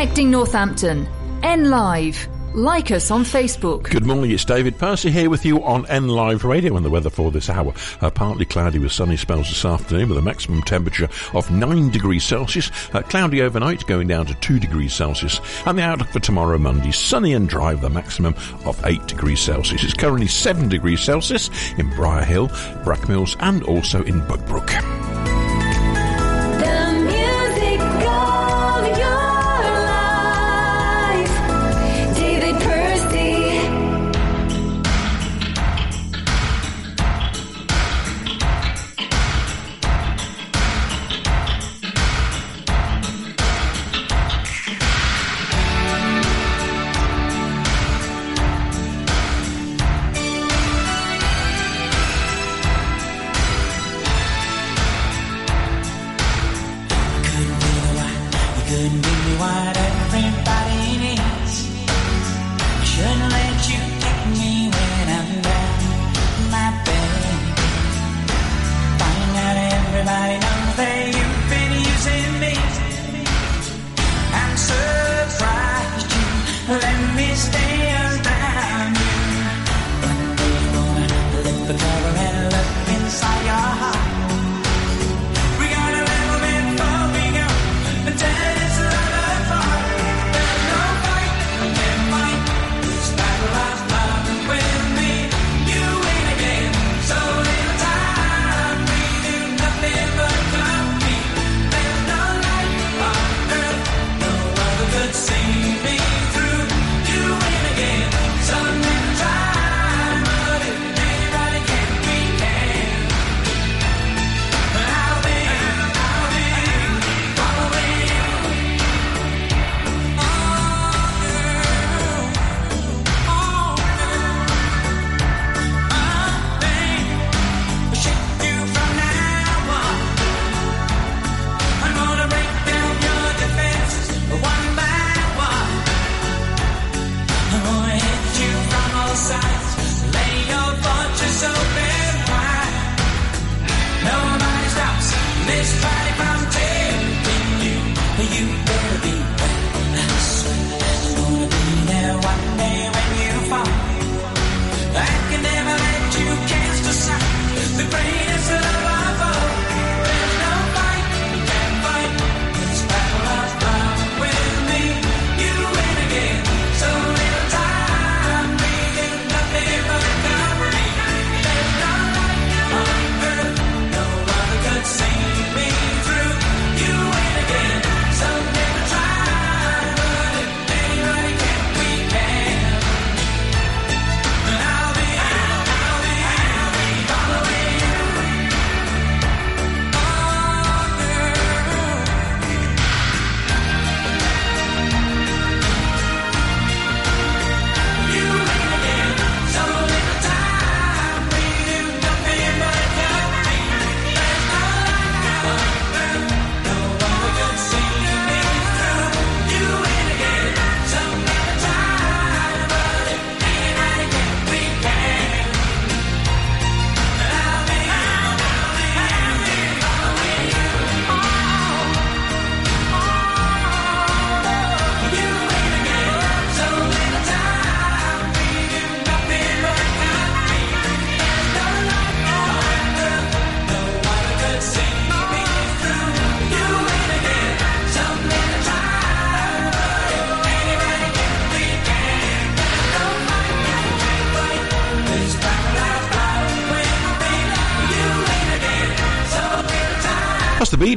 Connecting Northampton. N Live. Like us on Facebook. Good morning, it's David Percy here with you on N Live Radio and the weather for this hour. Uh, partly cloudy with sunny spells this afternoon with a maximum temperature of 9 degrees Celsius. Uh, cloudy overnight going down to 2 degrees Celsius. And the outlook for tomorrow, Monday, sunny and dry with a maximum of 8 degrees Celsius. It's currently 7 degrees Celsius in Briar Hill, Brackmills and also in Budbrook.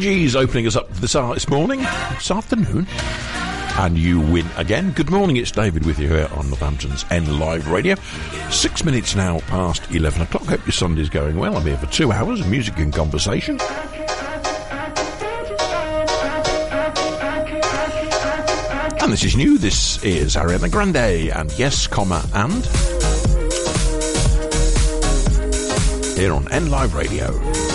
Bee Gees opening us up this, this morning, this afternoon. And you win again. Good morning, it's David with you here on Northampton's N Live Radio. Six minutes now past 11 o'clock. Hope your Sunday's going well. I'm here for two hours of music and conversation. And this is new. This is Ariana Grande and Yes, comma, and. Here on N Live Radio.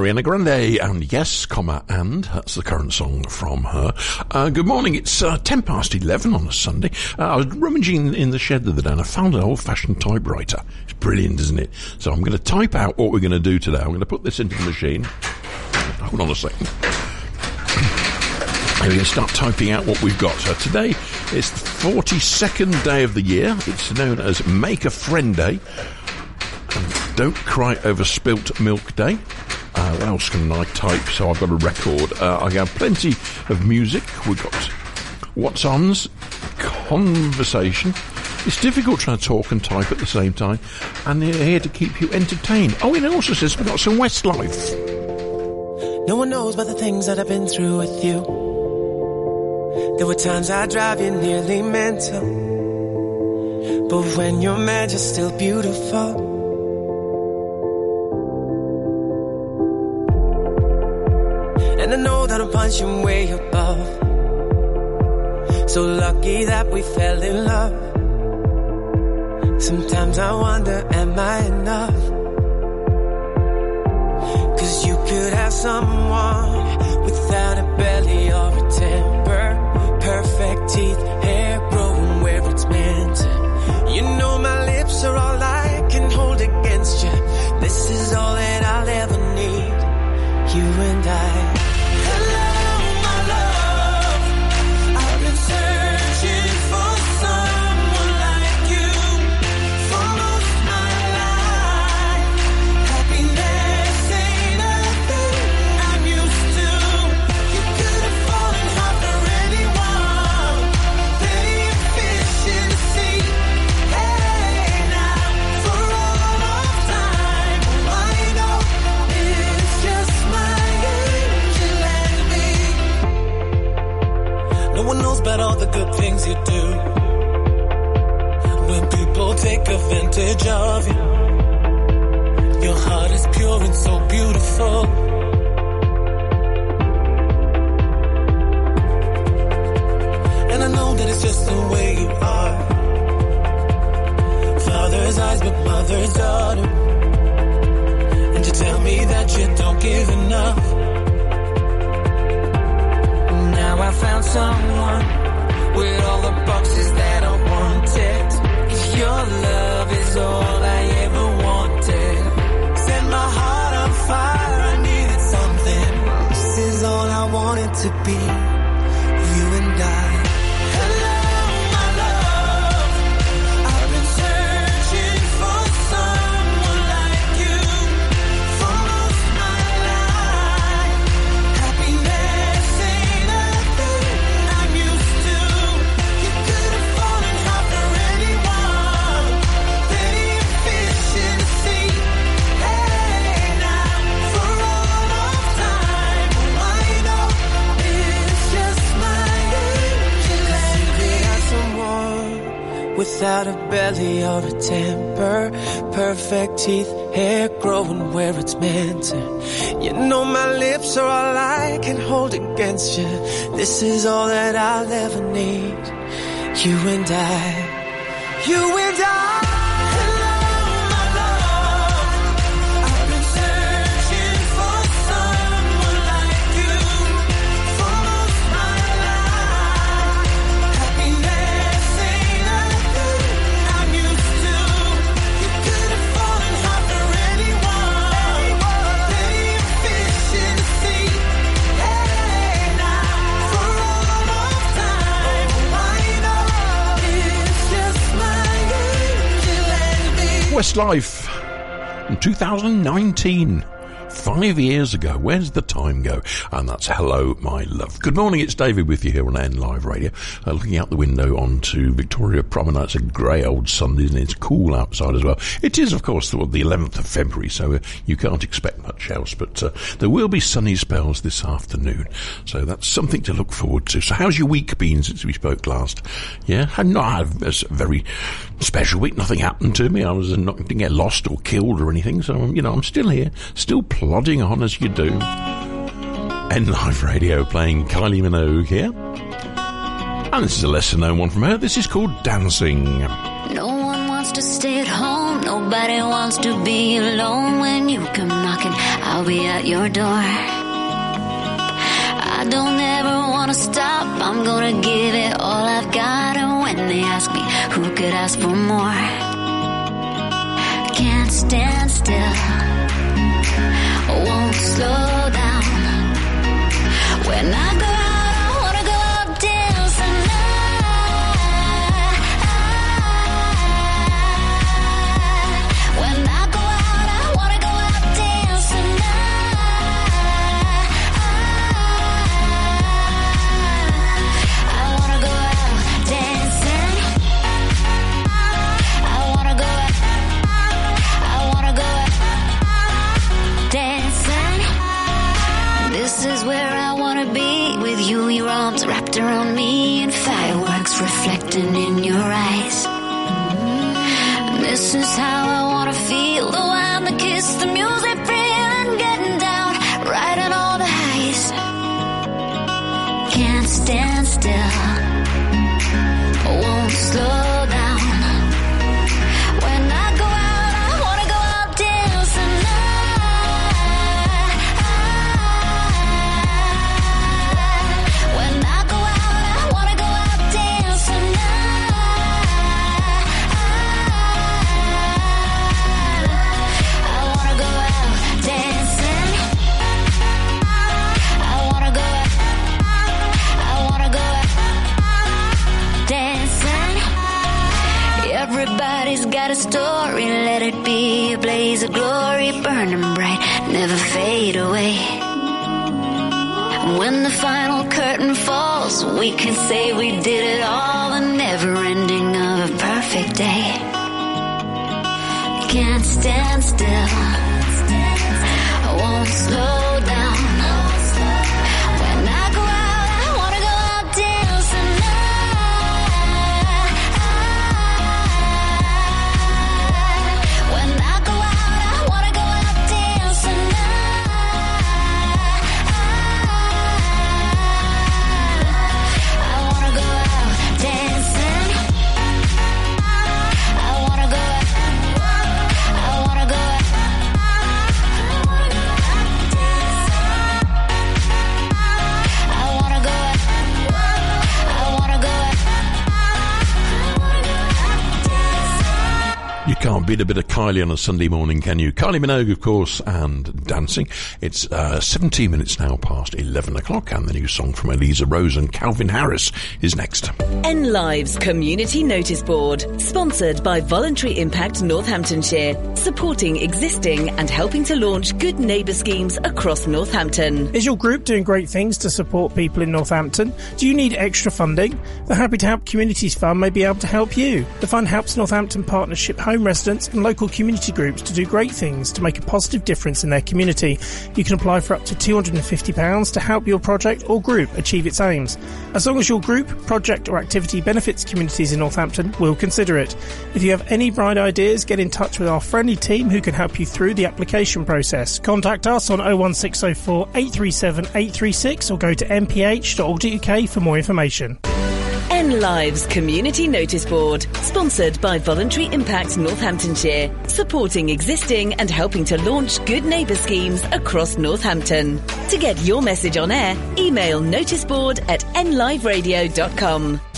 Ariana Grande, and yes, comma, and that's the current song from her. Uh, good morning. It's uh, ten past eleven on a Sunday. Uh, I was rummaging in the shed the other day, and I found an old-fashioned typewriter. It's brilliant, isn't it? So I'm going to type out what we're going to do today. I'm going to put this into the machine. Hold on a second. And going to start typing out what we've got. So today it's the 42nd day of the year. It's known as Make a Friend Day. And Don't Cry Over Spilt Milk Day. What else can I type? So I've got a record. Uh, I have plenty of music. We've got what's on's conversation. It's difficult trying to talk and type at the same time, and they're here to keep you entertained. Oh, it also says we've got some Westlife. No one knows about the things that I've been through with you. There were times I drive you nearly mental. But when you're mad, you're still beautiful. Punching way above. So lucky that we fell in love. Sometimes I wonder, am I enough? Cause you could have someone without a belly or a temper. Perfect teeth, hair growing where it's meant. You know my lips are all I can hold against you. This is all that I'll ever need. You and I. good things you do. When people take advantage of you, your heart is pure and so beautiful. And I know that it's just the way you are. Father's eyes, but mother's daughter. And you tell me that you don't give enough. I found someone with all the boxes that I wanted. If your love is all I ever wanted, set my heart on fire. I needed something. This is all I wanted to be. Without a belly or a temper. Perfect teeth, hair growing where it's meant to. You know my lips are all I can hold against you. This is all that I'll ever need. You and I. You and Westlife in 2019. Five years ago. Where's the time go? And that's Hello, My Love. Good morning, it's David with you here on N Live Radio. Uh, looking out the window onto Victoria Promenade. It's a grey old Sunday and it's cool outside as well. It is, of course, the, the 11th of February, so uh, you can't expect much else, but uh, there will be sunny spells this afternoon. So that's something to look forward to. So how's your week been since we spoke last? Yeah, I not had a very special week. Nothing happened to me. I was not didn't get lost or killed or anything. So you know, I'm still here, still plodding on as you do. N Live Radio playing Kylie Minogue here. And this is a lesser known one from her. This is called Dancing. No one wants to stay at home. Nobody wants to be alone. When you come knocking, I'll be at your door. I don't ever want to stop. I'm gonna give it all I've got. And when they ask me who could ask for more, can't stand still. Won't slow down. When I go wrapped around me, and fireworks reflecting in your eyes. And This is how I wanna feel the wine, the kiss, the music, and getting down, riding all the highs. Can't stand still, story, let it be a blaze of glory, burning bright, never fade away. When the final curtain falls, we can say we did it all, the never ending of a perfect day. Can't stand still, I won't slow down. Can't beat a bit of Kylie on a Sunday morning, can you? Kylie Minogue, of course, and dancing. It's uh, 17 minutes now past 11 o'clock, and the new song from Eliza Rose and Calvin Harris is next. N Lives Community Notice Board, sponsored by Voluntary Impact Northamptonshire, supporting existing and helping to launch good neighbour schemes across Northampton. Is your group doing great things to support people in Northampton? Do you need extra funding? The Happy to Help Communities Fund may be able to help you. The fund helps Northampton Partnership home residents and local community groups to do great things to make a positive difference in their community. You can apply for up to £250 to help your project or group achieve its aims. As long as your group, project or activity benefits communities in Northampton, we'll consider it. If you have any bright ideas, get in touch with our friendly team who can help you through the application process. Contact us on 01604 837 836 or go to nph.org.uk for more information. N Lives Community Notice Board, sponsored by Voluntary Impact Northamptonshire, supporting existing and helping to launch good neighbour schemes across Northampton. To get your message on air, email noticeboard at nliveradio.com.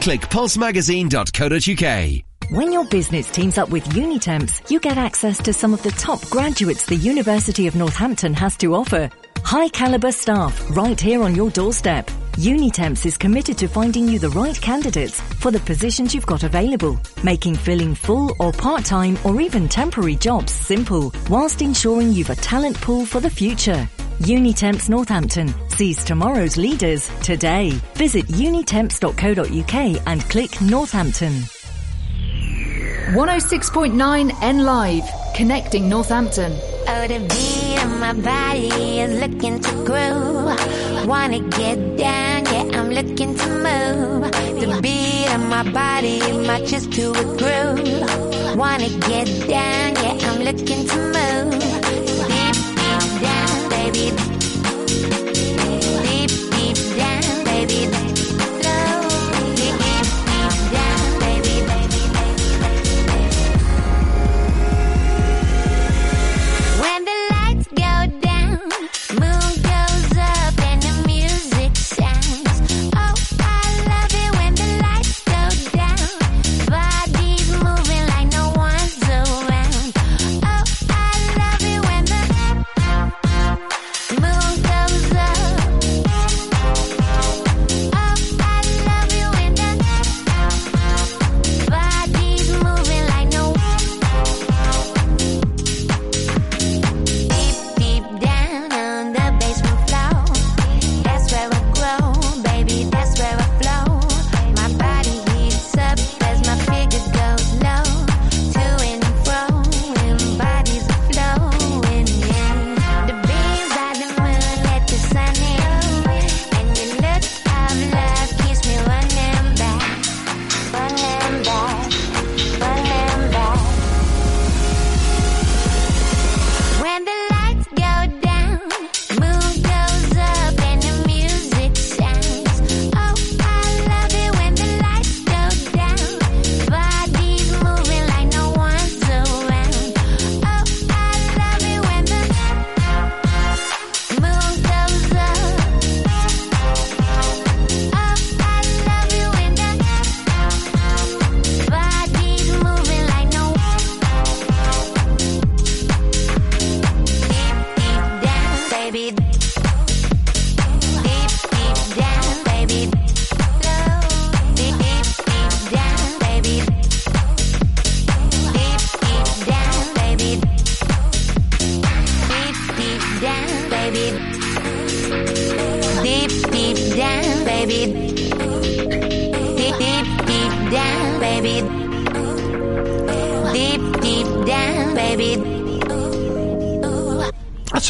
click pulsemagazine.co.uk. When your business teams up with Unitemps, you get access to some of the top graduates the University of Northampton has to offer. High caliber staff right here on your doorstep. Unitemps is committed to finding you the right candidates for the positions you've got available, making filling full or part-time or even temporary jobs simple, whilst ensuring you've a talent pool for the future. Unitemps Northampton sees tomorrow's leaders today. Visit unitemps.co.uk and click Northampton. 106.9 N Live. Connecting Northampton. Oh, the beat of my body is looking to groove. Wanna get down, yeah, I'm looking to move. The beat of my body matches to a groove. Wanna get down, yeah, I'm looking to move. Baby. Deep, deep down, baby.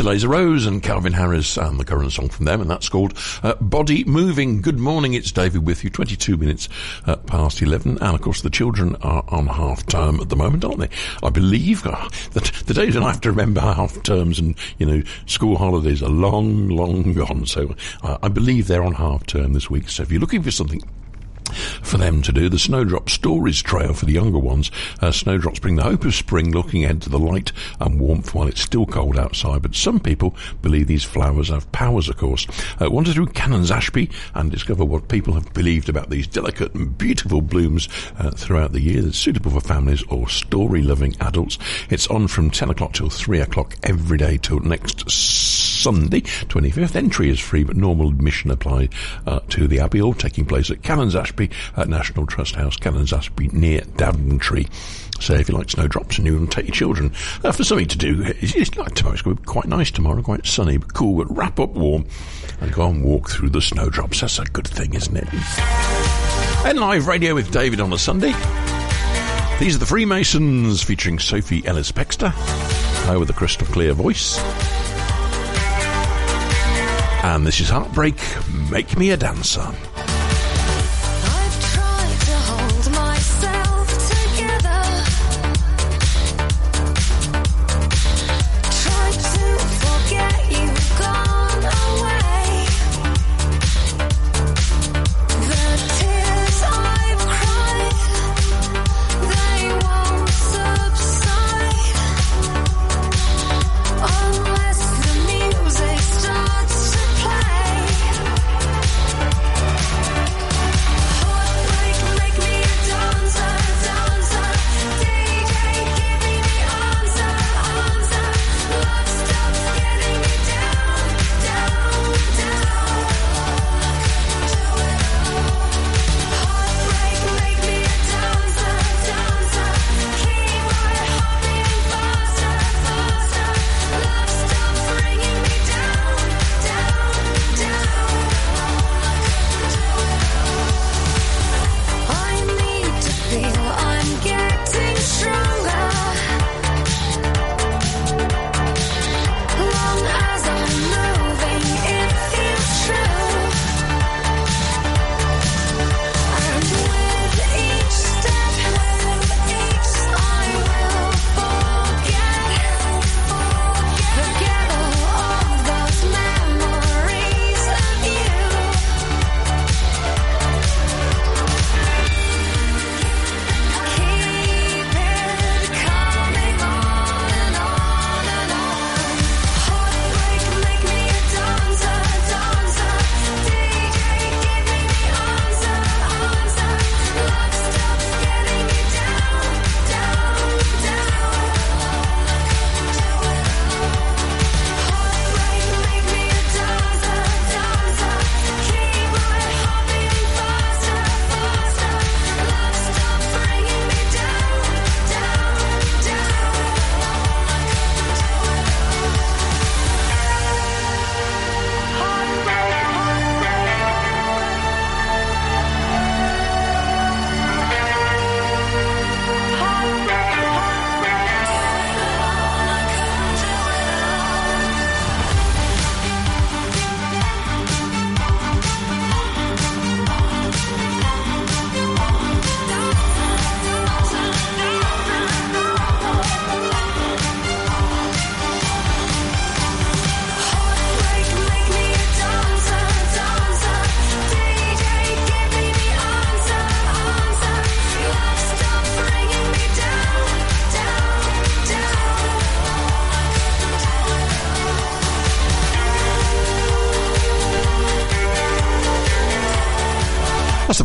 Eliza Rose and Calvin Harris and the current song from them, and that's called uh, Body Moving. Good morning, it's David with you, 22 minutes uh, past 11. And of course, the children are on half term at the moment, aren't they? I believe uh, that the days when I have to remember half terms and, you know, school holidays are long, long gone. So uh, I believe they're on half term this week. So if you're looking for something for them to do. The Snowdrop Stories Trail for the younger ones. Uh, snowdrops bring the hope of spring, looking ahead to the light and warmth while it's still cold outside. But some people believe these flowers have powers, of course. Uh, wander through Canons Ashby and discover what people have believed about these delicate and beautiful blooms uh, throughout the year that's suitable for families or story-loving adults. It's on from 10 o'clock till 3 o'clock every day till next Sunday, 25th. Entry is free, but normal admission applied uh, to the Abbey, all taking place at Canons Ashby at National Trust House, Canons Ashby near Daventry. So if you like snowdrops and you want to take your children uh, for something to do, it's, it's like tomorrow. It's going to be quite nice tomorrow, quite sunny, but cool, but wrap up warm and go and walk through the snowdrops. That's a good thing, isn't it? N Live radio with David on a Sunday. These are the Freemasons featuring Sophie Ellis Bextor uh, with a crystal clear voice. And this is Heartbreak, Make Me a Dancer.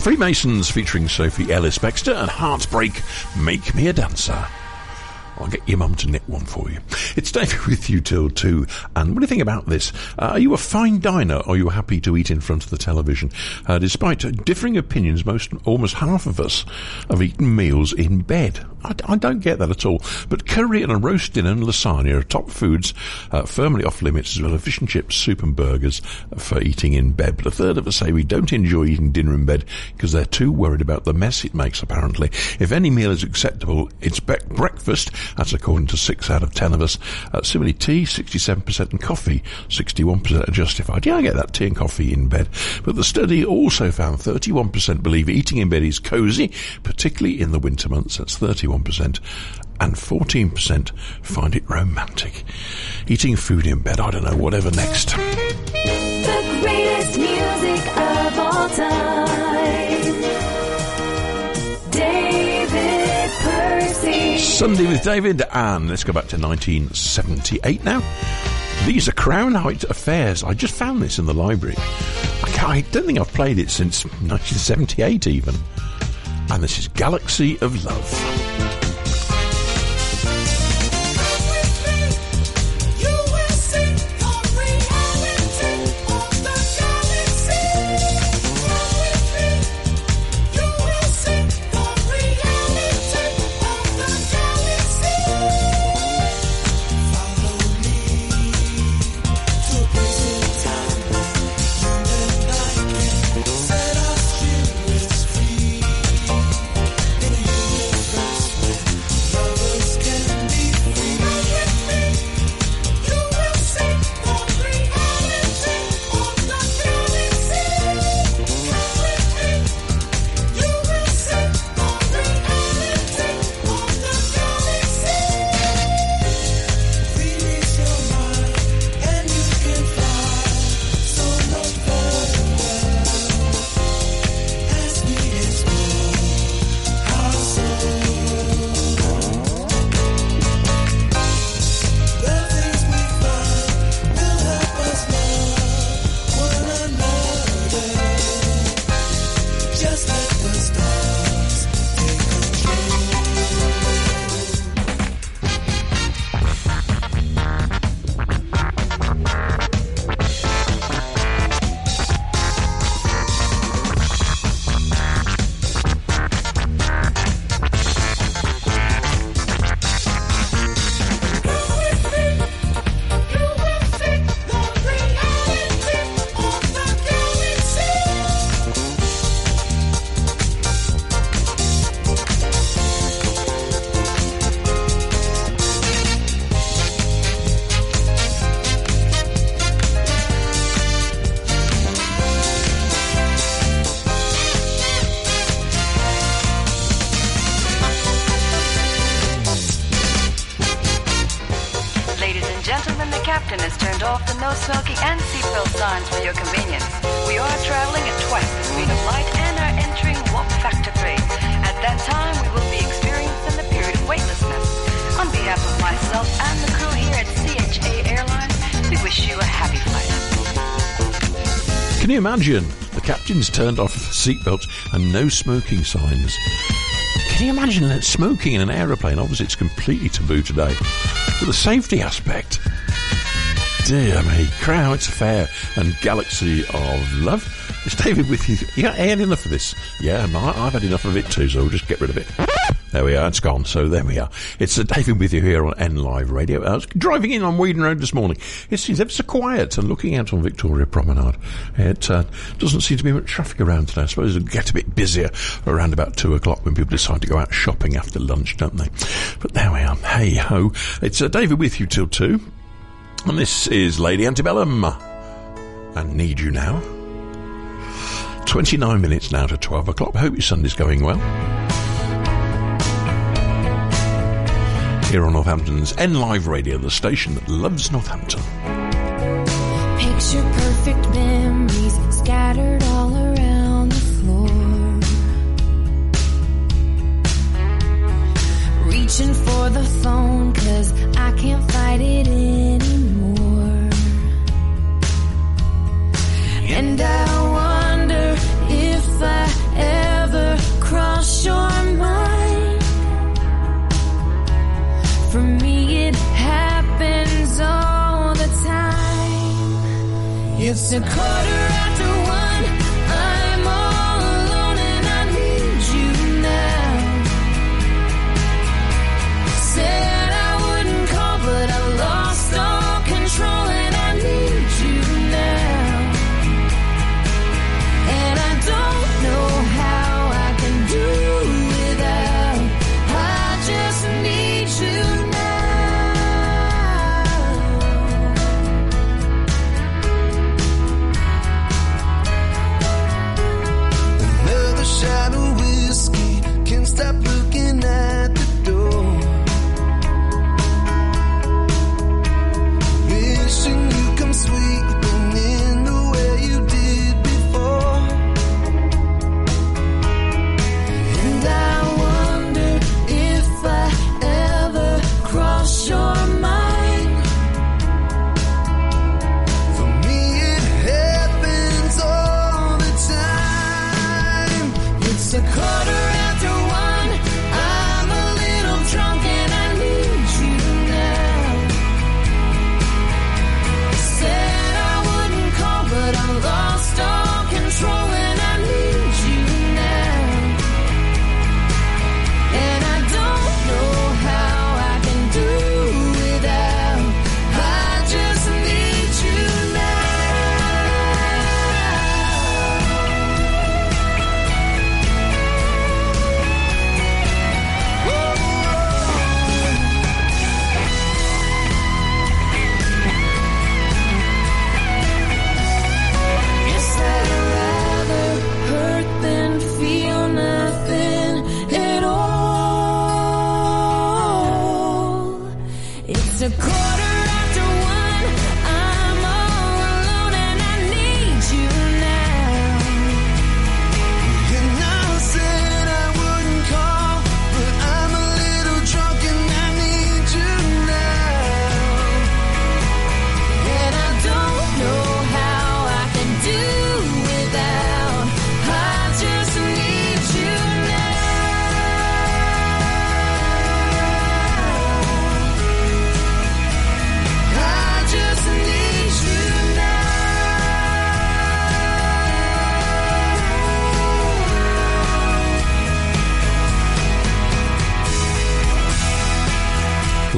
Freemasons featuring Sophie Ellis Bextor and Heartbreak Make Me a Dancer. I'll get your mum to knit one for you. It's David with you till two. And what do you think about this? Uh, are you a fine diner or are you happy to eat in front of the television? Uh, despite differing opinions, most almost half of us have eaten meals in bed. I, I don't get that at all. But curry and a roast dinner and lasagna are top foods, uh, firmly off limits, as well as fish and chips, soup and burgers for eating in bed. But a third of us say we don't enjoy eating dinner in bed because they're too worried about the mess it makes, apparently. If any meal is acceptable, it's be- breakfast. That's according to six out of ten of us. Uh, similarly, tea, 67%, and coffee, 61% are justified. Yeah, I get that, tea and coffee in bed. But the study also found 31% believe eating in bed is cosy, particularly in the winter months. That's 31% and 14% find it romantic. Eating food in bed, I don't know, whatever next. The greatest music of all time. Sunday with David, and let's go back to 1978 now. These are Crown Heights Affairs. I just found this in the library. I, I don't think I've played it since 1978 even. And this is Galaxy of Love. The turned off seatbelts and no smoking signs. Can you imagine that smoking in an aeroplane? Obviously, it's completely taboo today. But the safety aspect. Dear me, Crown Heights Affair. And Galaxy of Love. It's David with you. Yeah, I had enough of this. Yeah, I've had enough of it too, so we'll just get rid of it. There we are, it's gone, so there we are. It's uh, David with you here on N Live Radio. I was driving in on Weedon Road this morning. It seems ever so quiet and looking out on Victoria Promenade. It uh, doesn't seem to be much traffic around today. I suppose it'll get a bit busier around about two o'clock when people decide to go out shopping after lunch, don't they? But there we are. Hey ho. It's uh, David with you till two. And this is Lady Antebellum. And Need You Now. 29 minutes now to 12 o'clock. I Hope your Sunday's going well. Here on Northampton's N Live Radio, the station that loves Northampton. Picture perfect memories scattered all around the floor. Reaching for the phone cause I can't fight it anymore. And I wonder if I it's a quarter after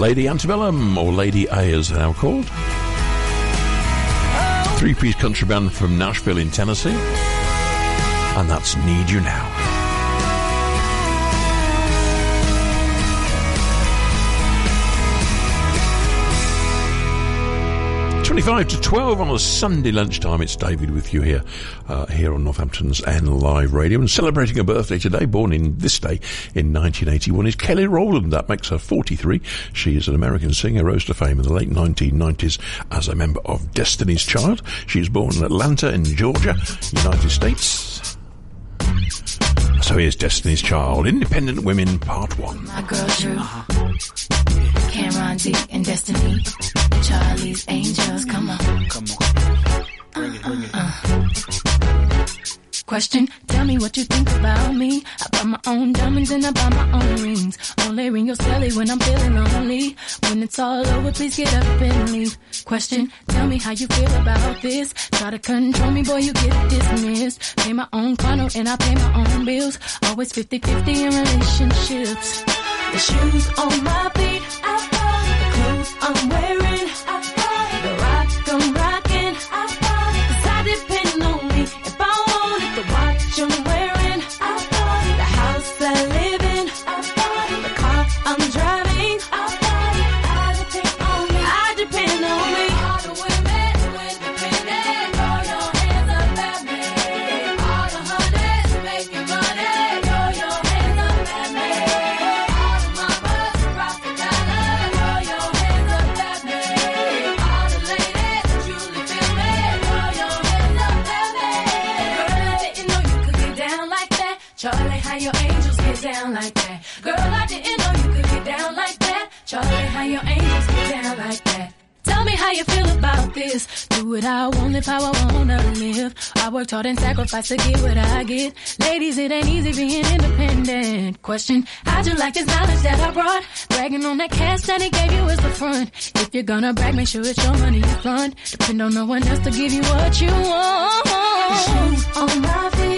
Lady Antebellum, or Lady A as they're now called. Three piece country band from Nashville in Tennessee. And that's Need You Now. 25 to 12 on a Sunday lunchtime. It's David with you here, uh, here on Northampton's N Live Radio. And celebrating a birthday today, born in this day in 1981, is Kelly Rowland. That makes her 43. She is an American singer, rose to fame in the late 1990s as a member of Destiny's Child. She was born in Atlanta, in Georgia, United States. So here's Destiny's Child, Independent Women, Part 1. My girl Drew, Cameron D and Destiny, Charlie's Angels. Come on, come on, bring it, bring it. Uh, uh. Question, tell me what you think about me. I buy my own diamonds and I buy my own rings. Only ring your celly when I'm feeling lonely. When it's all over, please get up and leave. Question, tell me how you feel about this. Try to control me, boy, you get dismissed. Pay my own condo and I pay my own bills. Always 50-50 in relationships. The shoes on my feet, I buy. The clothes I'm wearing, worked hard and sacrificed to get what I get. Ladies, it ain't easy being independent. Question, how'd you like this knowledge that I brought? Bragging on that cash that he gave you is the front. If you're gonna brag, make sure it's your money you fund. Depend on no one else to give you what you want. Shoes on my feet,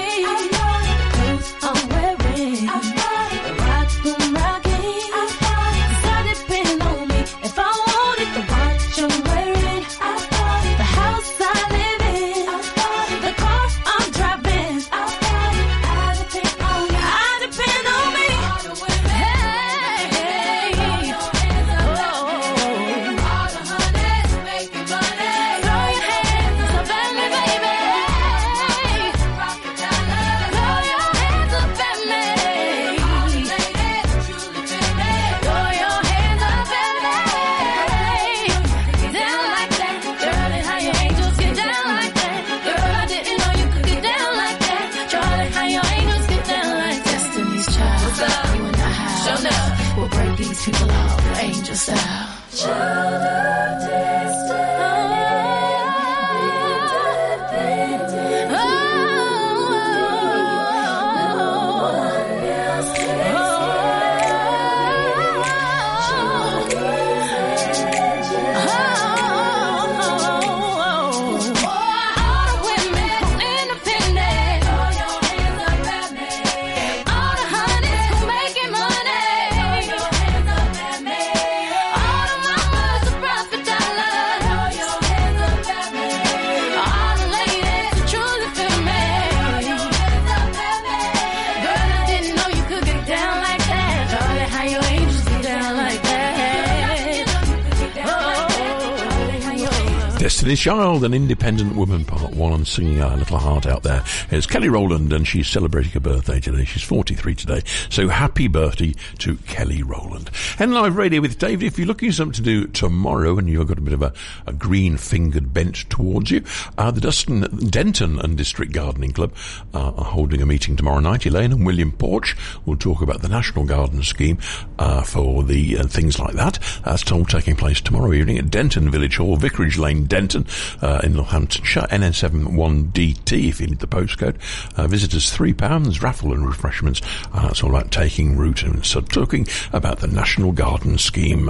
Destiny's Child, an independent woman, part one, and singing our little heart out there. It's Kelly Rowland, and she's celebrating her birthday today. She's 43 today. So happy birthday to Kelly Rowland. N Live radio with David. If you're looking for something to do tomorrow and you've got a bit of a, a green fingered bent towards you, uh, the Dustin, Denton and District Gardening Club uh, are holding a meeting tomorrow night. Elaine and William Porch will talk about the National Garden Scheme uh, for the uh, things like that. That's all taking place tomorrow evening at Denton Village Hall, Vicarage Lane, Denton, uh, in Northamptonshire, NN71DT if you need the postcode. Uh, visitors £3, raffle and refreshments. It's all about taking root and so talking about the National Garden Scheme.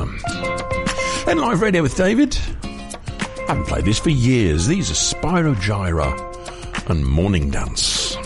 N Live radio with David. I haven't played this for years. These are Spyro Gyra and Morning Dance.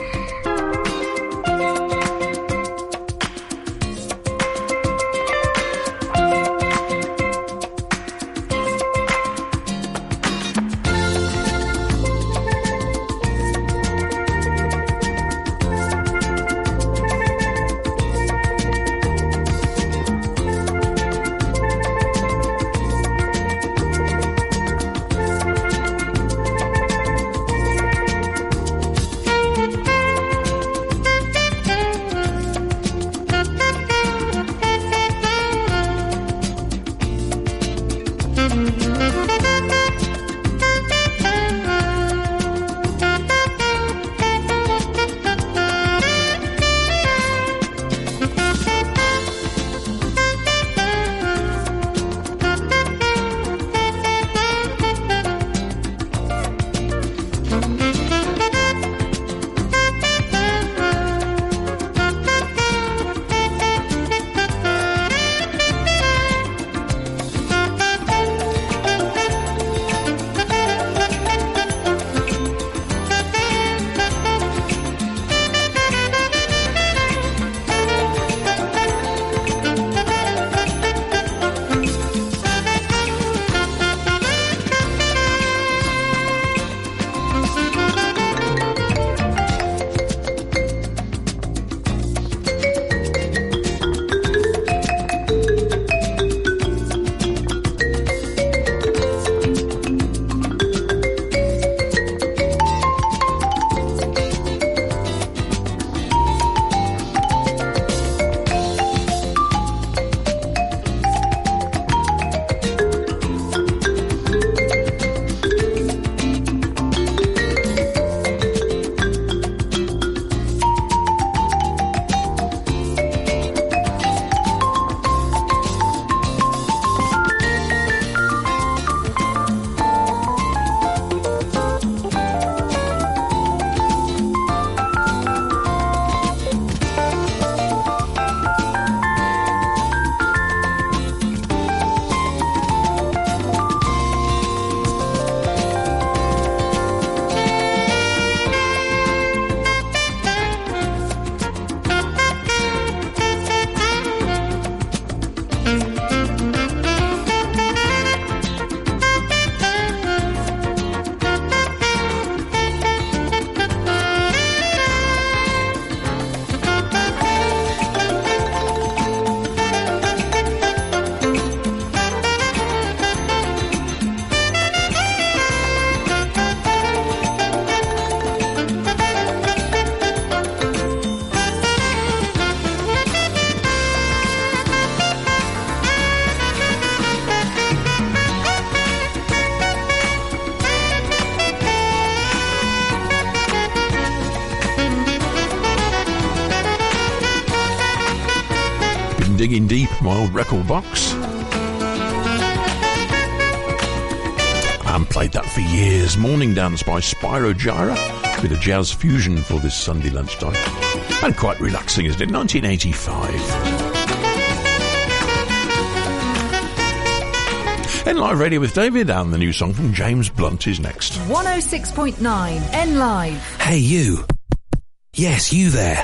Digging deep in my old record box. And played that for years. Morning Dance by Spyro Gyra with a jazz fusion for this Sunday lunchtime. And quite relaxing, isn't it? 1985. N Live Radio with David, and the new song from James Blunt is next. 106.9 N Live. Hey, you. Yes, you there.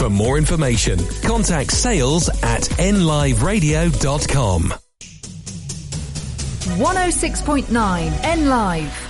For more information, contact sales at nliveradio.com. 106.9 N Live.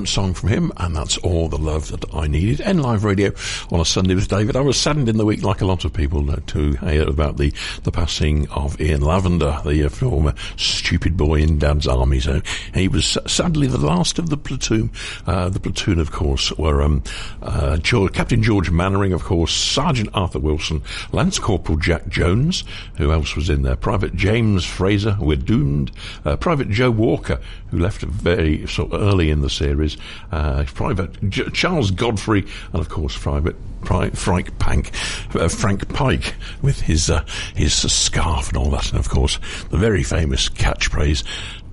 Current song from him, and that's all the love that I needed. N Live Radio on a Sunday with David. I was saddened in the week, like a lot of people, uh, to hear about the, the passing of Ian Lavender, the uh, former stupid boy in Dad's Army. So he was sadly the last of the platoon. Uh, the platoon, of course, were um, uh, George, Captain George Mainwaring, of course, Sergeant Arthur Wilson, Lance Corporal Jack Jones. Who else was in there? Private James Fraser. We're doomed. Uh, Private Joe Walker, who left very sort of early in the series. Uh, Private J- Charles Godfrey, and of course, Private Pri- Frank Pank, uh, Frank Pike, with his uh, his scarf and all that, and of course, the very famous catchphrase.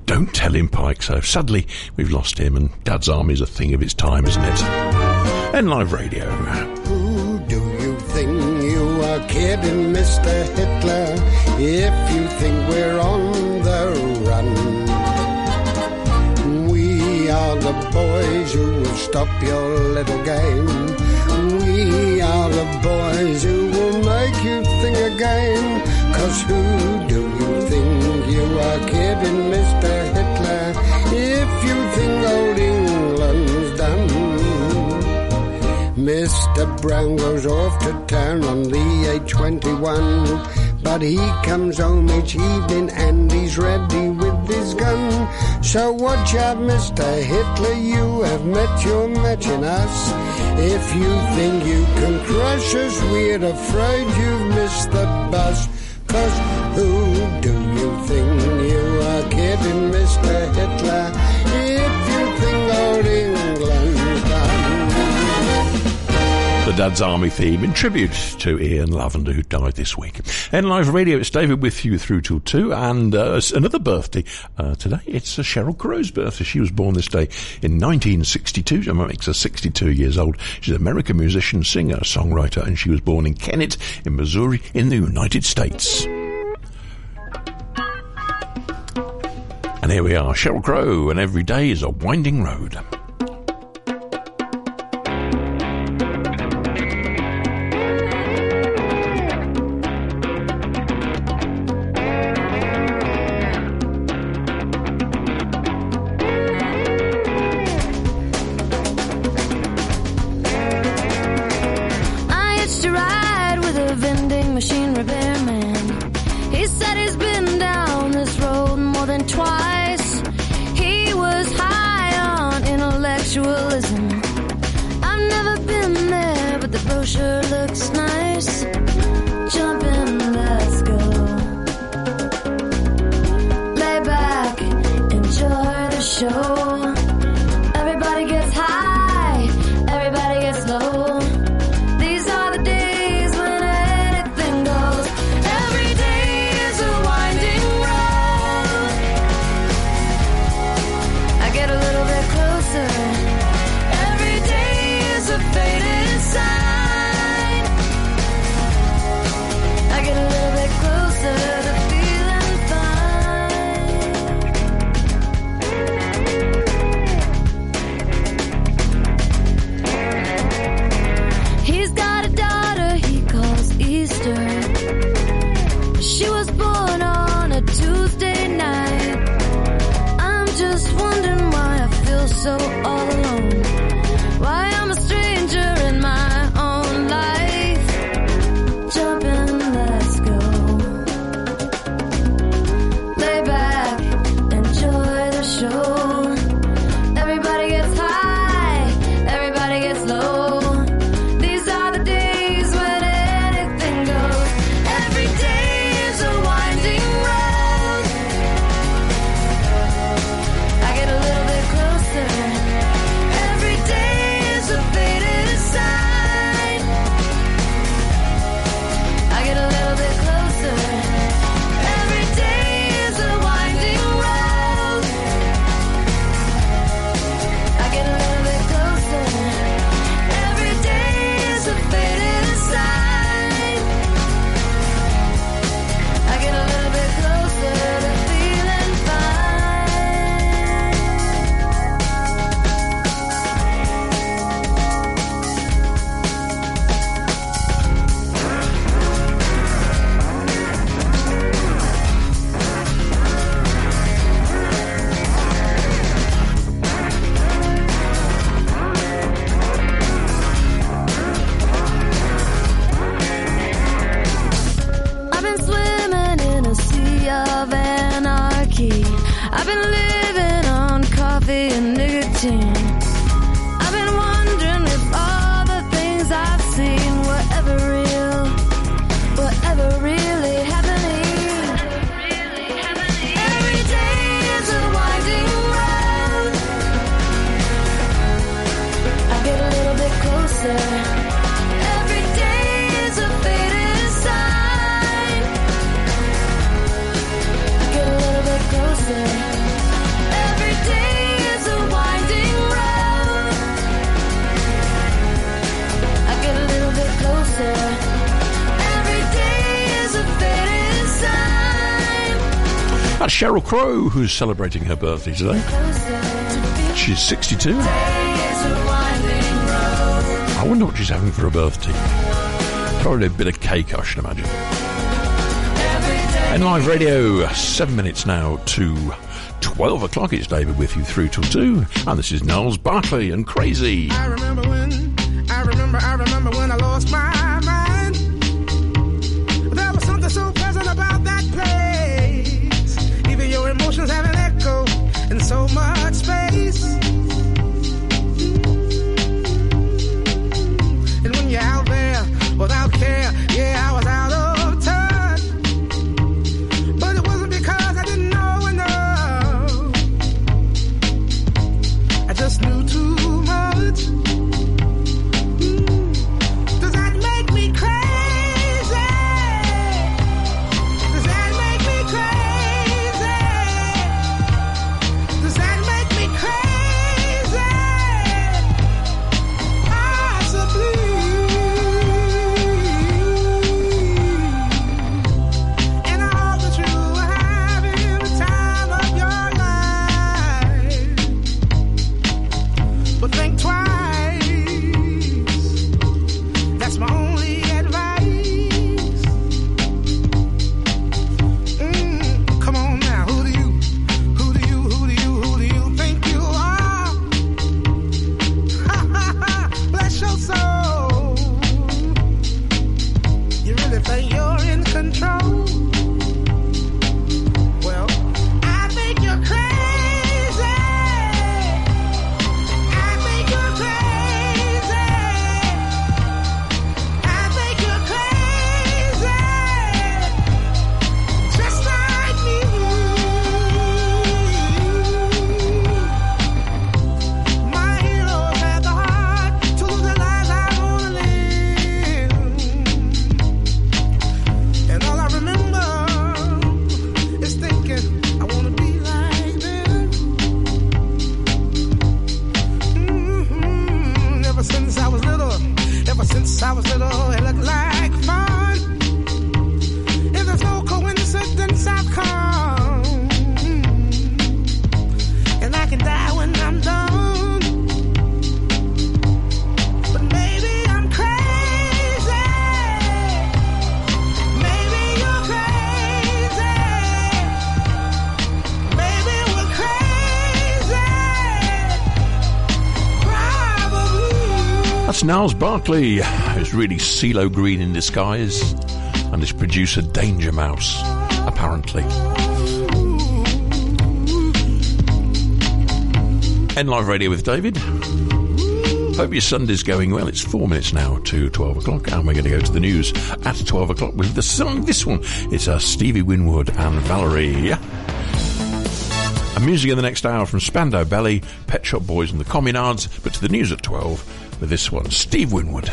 Don't tell him, Pike. So sadly, we've lost him, and Dad's Army's a thing of its time, isn't it? N Live radio. Who do you think you are kidding, Mr. Hitler, if you think we're on the run. Are the boys who will stop your little game. We are the boys who will make you think again. Cause who do you think you are kidding, Mr. Hitler, if you think old England's done? Mr. Brown goes off to town on the A21, but he comes home each evening and he's ready with his gun. So watch out, Mr. Hitler, you have met your match in us. If you think you can crush us, we're afraid you've missed the bus. Cause who Dad's Army theme in tribute to Ian Lavender, who died this week. N Live Radio, it's David with you through till two, and uh, another birthday uh, today. It's uh, Sheryl Crow's birthday. She was born this day in 1962. That makes her 62 years old. She's an American musician, singer, songwriter, and she was born in Kennett, in Missouri, in the United States. And here we are, Sheryl Crow, and every day is a winding road. Sheryl Crow who's celebrating her birthday today. She's 62. I wonder what she's having for a birthday. Probably a bit of cake, I should imagine. N Live radio, seven minutes now to 12 o'clock. It's David with you through till two. And this is Gnarls Barkley and Crazy. Gnarls Barkley. It's really CeeLo Green in disguise. And his producer Danger Mouse, apparently. N Live Radio with David. Hope your Sunday's going well. It's four minutes now to 12 o'clock, and we're going to go to the news at 12 o'clock with the song. This one is uh, Stevie Winwood and Valerie. And music in the next hour from Spandau Ballet, Pet Shop Boys, and the Communards. But to the news at 12 with this one, Steve Winwood.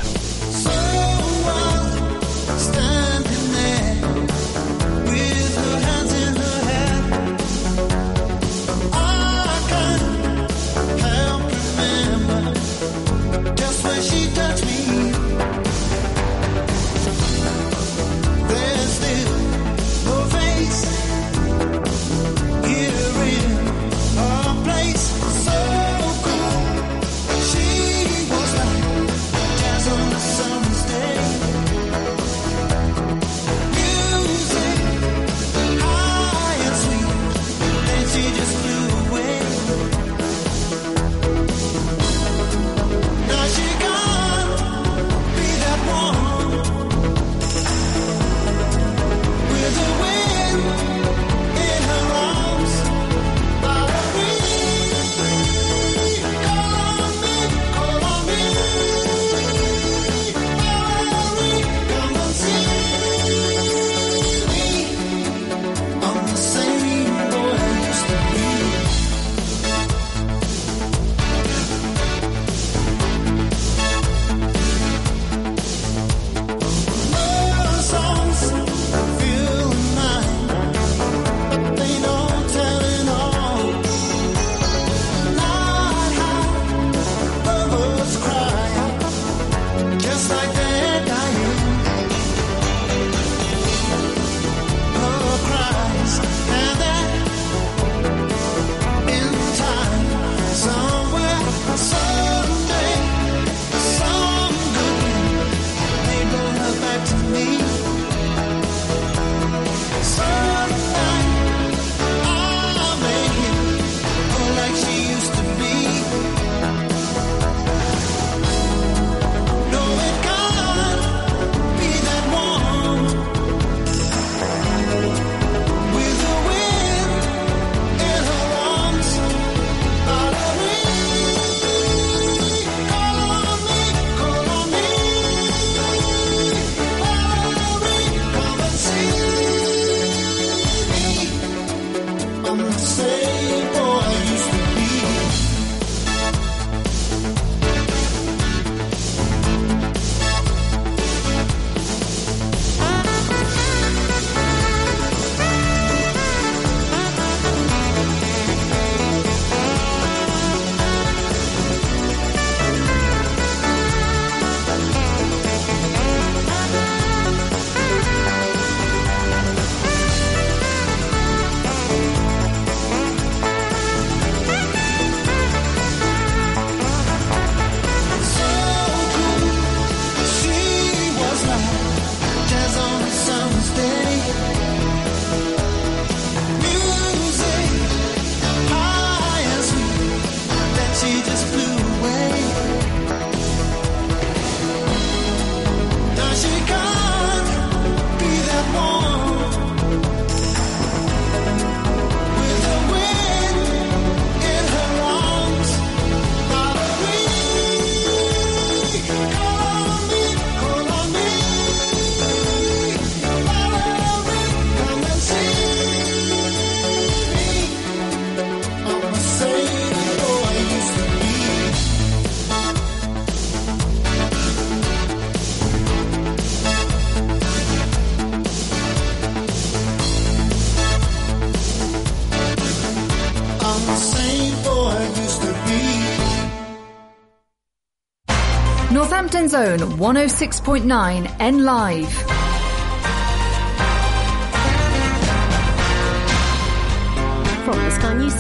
Own 106.9 N Live.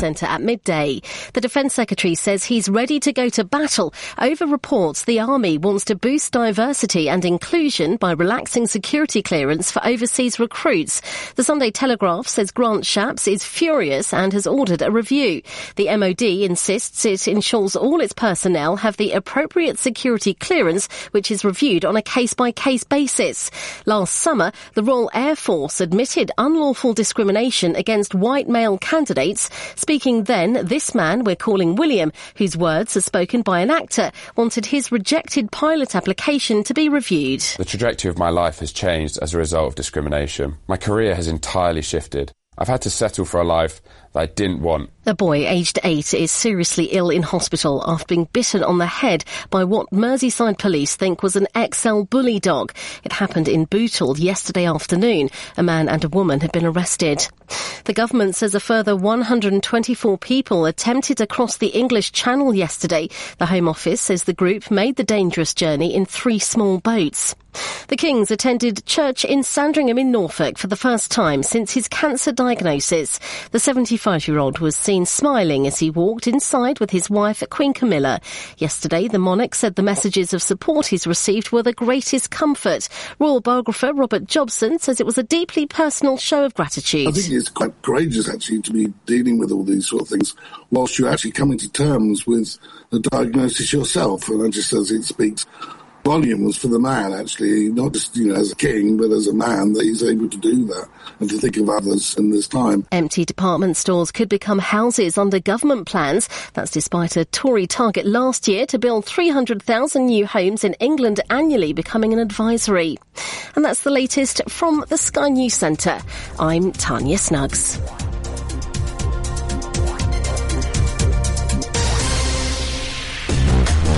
Centre at midday, the Defence Secretary says he's ready to go to battle over reports the Army wants to boost diversity and inclusion by relaxing security clearance for overseas recruits. The Sunday Telegraph says Grant Shapps is furious and has ordered a review. The MOD insists it ensures all its personnel have the appropriate security clearance, which is reviewed on a case-by-case basis. Last summer, the Royal Air Force admitted unlawful discrimination against white male candidates. Speaking then, this man we're calling William, whose words are spoken by an actor, wanted his rejected pilot application to be reviewed. The trajectory of my life has changed as a result of discrimination. My career has entirely shifted. I've had to settle for a life I didn't want. A boy aged eight is seriously ill in hospital after being bitten on the head by what Merseyside police think was an XL bully dog. It happened in Bootle yesterday afternoon. A man and a woman have been arrested. The government says a further 124 people attempted to cross the English Channel yesterday. The Home Office says the group made the dangerous journey in three small boats. The Kings attended church in Sandringham in Norfolk for the first time since his cancer diagnosis. The 75 year old was seen smiling as he walked inside with his wife, Queen Camilla. Yesterday, the monarch said the messages of support he's received were the greatest comfort. Royal biographer Robert Jobson says it was a deeply personal show of gratitude. I think it's quite courageous actually to be dealing with all these sort of things whilst you're actually coming to terms with the diagnosis yourself. And I just as it speaks volumes for the man actually, not just you know as a king, but as a man that he's able to do that and to think of others in this time. Empty department stores could become houses under government plans. That's despite a Tory target last year to build 300,000 new homes in England annually becoming an advisory. And that's the latest from the Sky News Centre. I'm Tanya Snuggs.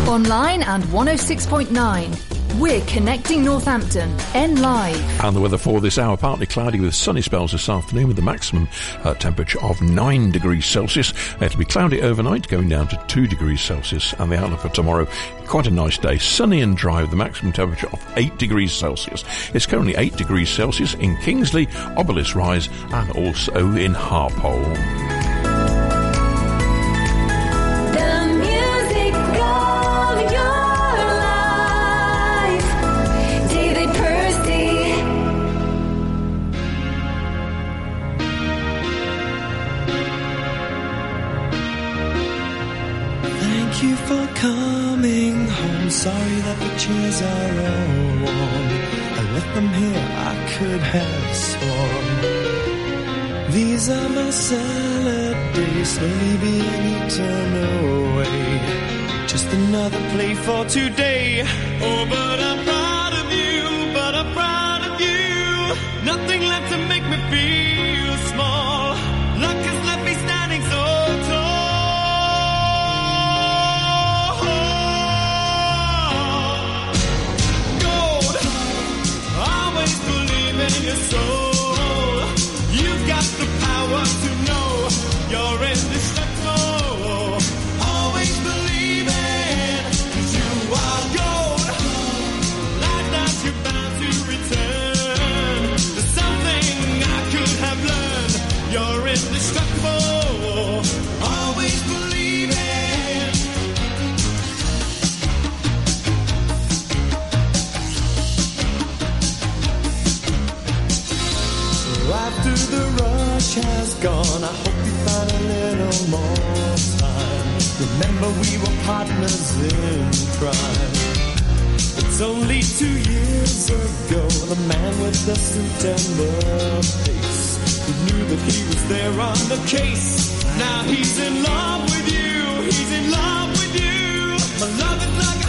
Online and 106.9. We're connecting Northampton. N Live. And the weather for this hour, partly cloudy with sunny spells this afternoon with a maximum uh, temperature of 9 degrees Celsius. It'll be cloudy overnight, going down to 2 degrees Celsius. And the outlook for tomorrow, quite a nice day, sunny and dry with a maximum temperature of 8 degrees Celsius. It's currently 8 degrees Celsius in Kingsley, Obelisk Rise, and also in Harpole. Sorry that the chairs are all warm. I left them here, I could have sworn. These are my salad days, slowly being eaten away. Just another play for today. Oh, but I'm proud of you, but I'm proud of you. Nothing left to make me feel small. Soul. You've got the power to After the rush has gone, I hope you find a little more time. Remember, we were partners in crime. It's only two years ago, the man with the suit and the face who knew that he was there on the case. Now he's in love with you, he's in love with you. My love is like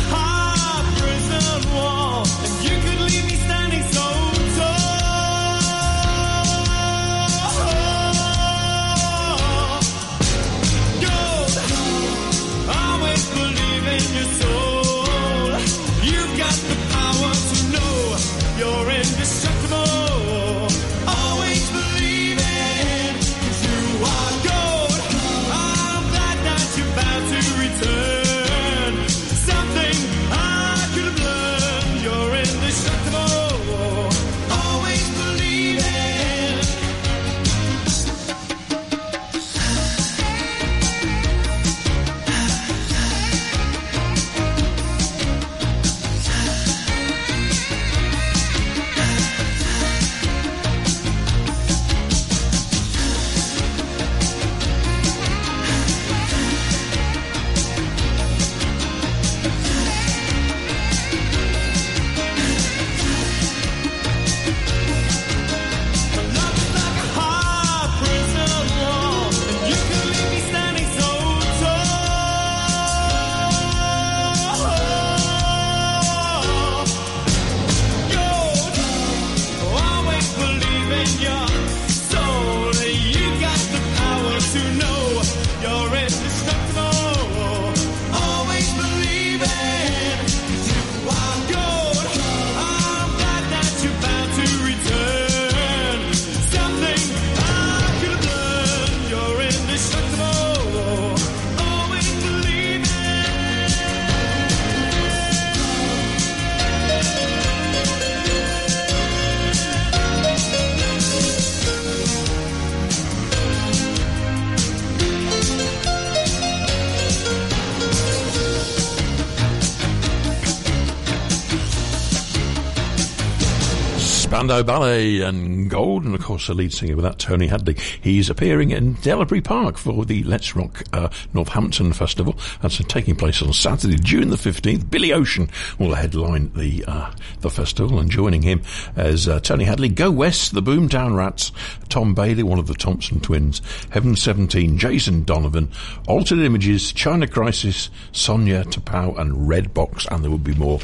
Spandau Ballet and Gold, and of course the lead singer with that, Tony Hadley. He's appearing in Delapre Park for the Let's Rock uh, Northampton Festival. That's taking place on Saturday, June the 15th. Billy Ocean will headline the uh, the festival, and joining him as uh, Tony Hadley, Go West, the Boomtown Rats, Tom Bailey, one of the Thompson twins, Heaven 17, Jason Donovan, Altered Images, China Crisis, Sonia T'Pau, and Red Box, and there will be more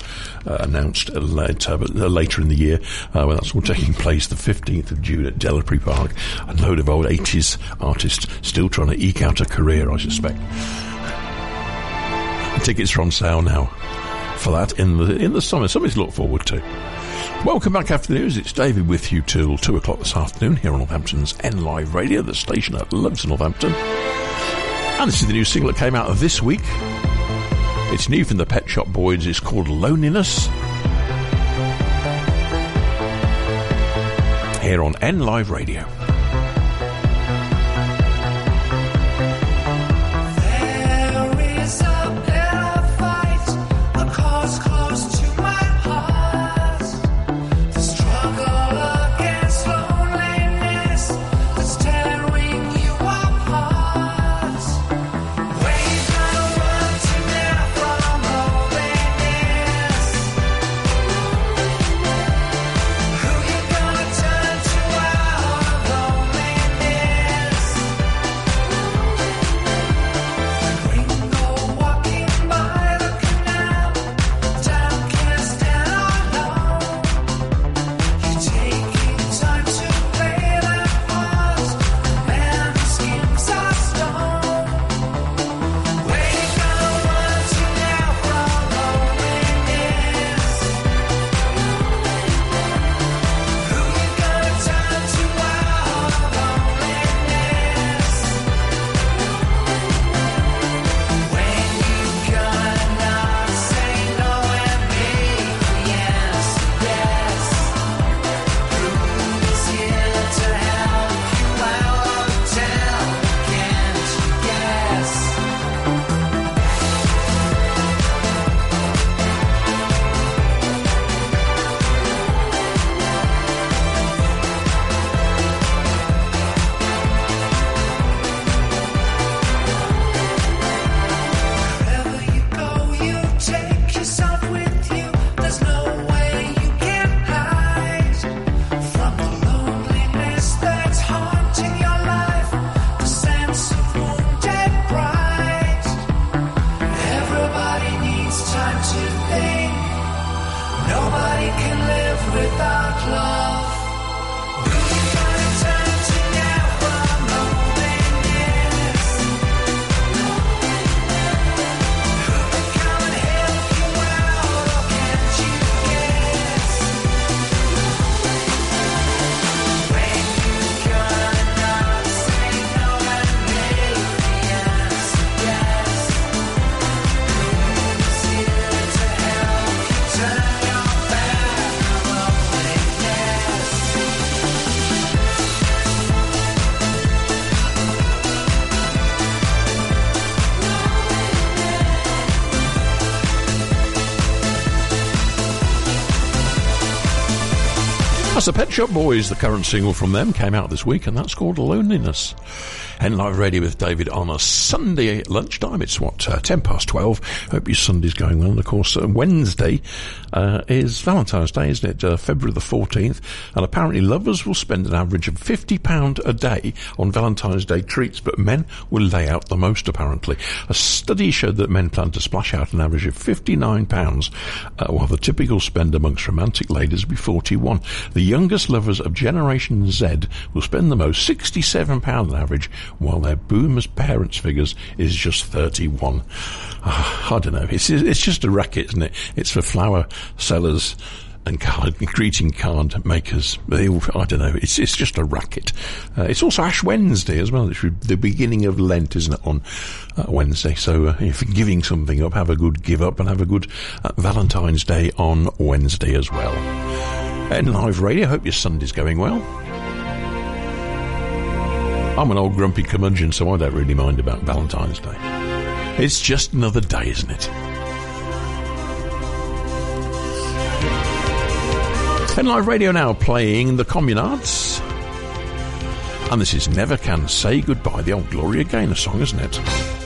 uh, announced later, but, uh, later in the year. Uh, well, that's all taking place the 15th of June at Delapre Park. A load of old 80s artists still trying to eke out a career, I suspect. Tickets are on sale now for that in the in the summer. Something to look forward to. Welcome back after the news. It's David with you till two o'clock this afternoon here on Northampton's N Live Radio, the station that loves Northampton. And this is the new single that came out this week. It's new from the Pet Shop Boys. It's called Loneliness. Here on N Live Radio. Shop Boys. The current single from them came out this week, and that's called Loneliness. N Live radio with David on a Sunday lunchtime. It's what uh, ten past twelve. Hope your Sunday's going well. And of course, uh, Wednesday uh, is Valentine's Day, isn't it? Uh, February the fourteenth. And apparently, lovers will spend an average of fifty pound a day on Valentine's Day treats, but men will lay out the most. Apparently, a study showed that men plan to splash out an average of fifty nine pounds, uh, while the typical spend amongst romantic ladies will be forty one. The youngest lovers of Generation Z will spend the most, £67 on average, while their boomers' parents' figures is just 31 Ah, I don't know. It's, it's just a racket, isn't it? It's for flower sellers and card greeting card makers. They I don't know. It's it's just a racket. Uh, it's also Ash Wednesday as well. It's the beginning of Lent, isn't it? On uh, Wednesday. So uh, if you're giving something up, have a good give up and have a good uh, Valentine's Day on Wednesday as well. N Live radio. Hope your Sunday's going well. I'm an old grumpy curmudgeon, so I don't really mind about Valentine's Day. It's just another day, isn't it? N Live radio now playing the Communards. And this is Never Can Say Goodbye, the old Gloria Gaynor song, isn't it?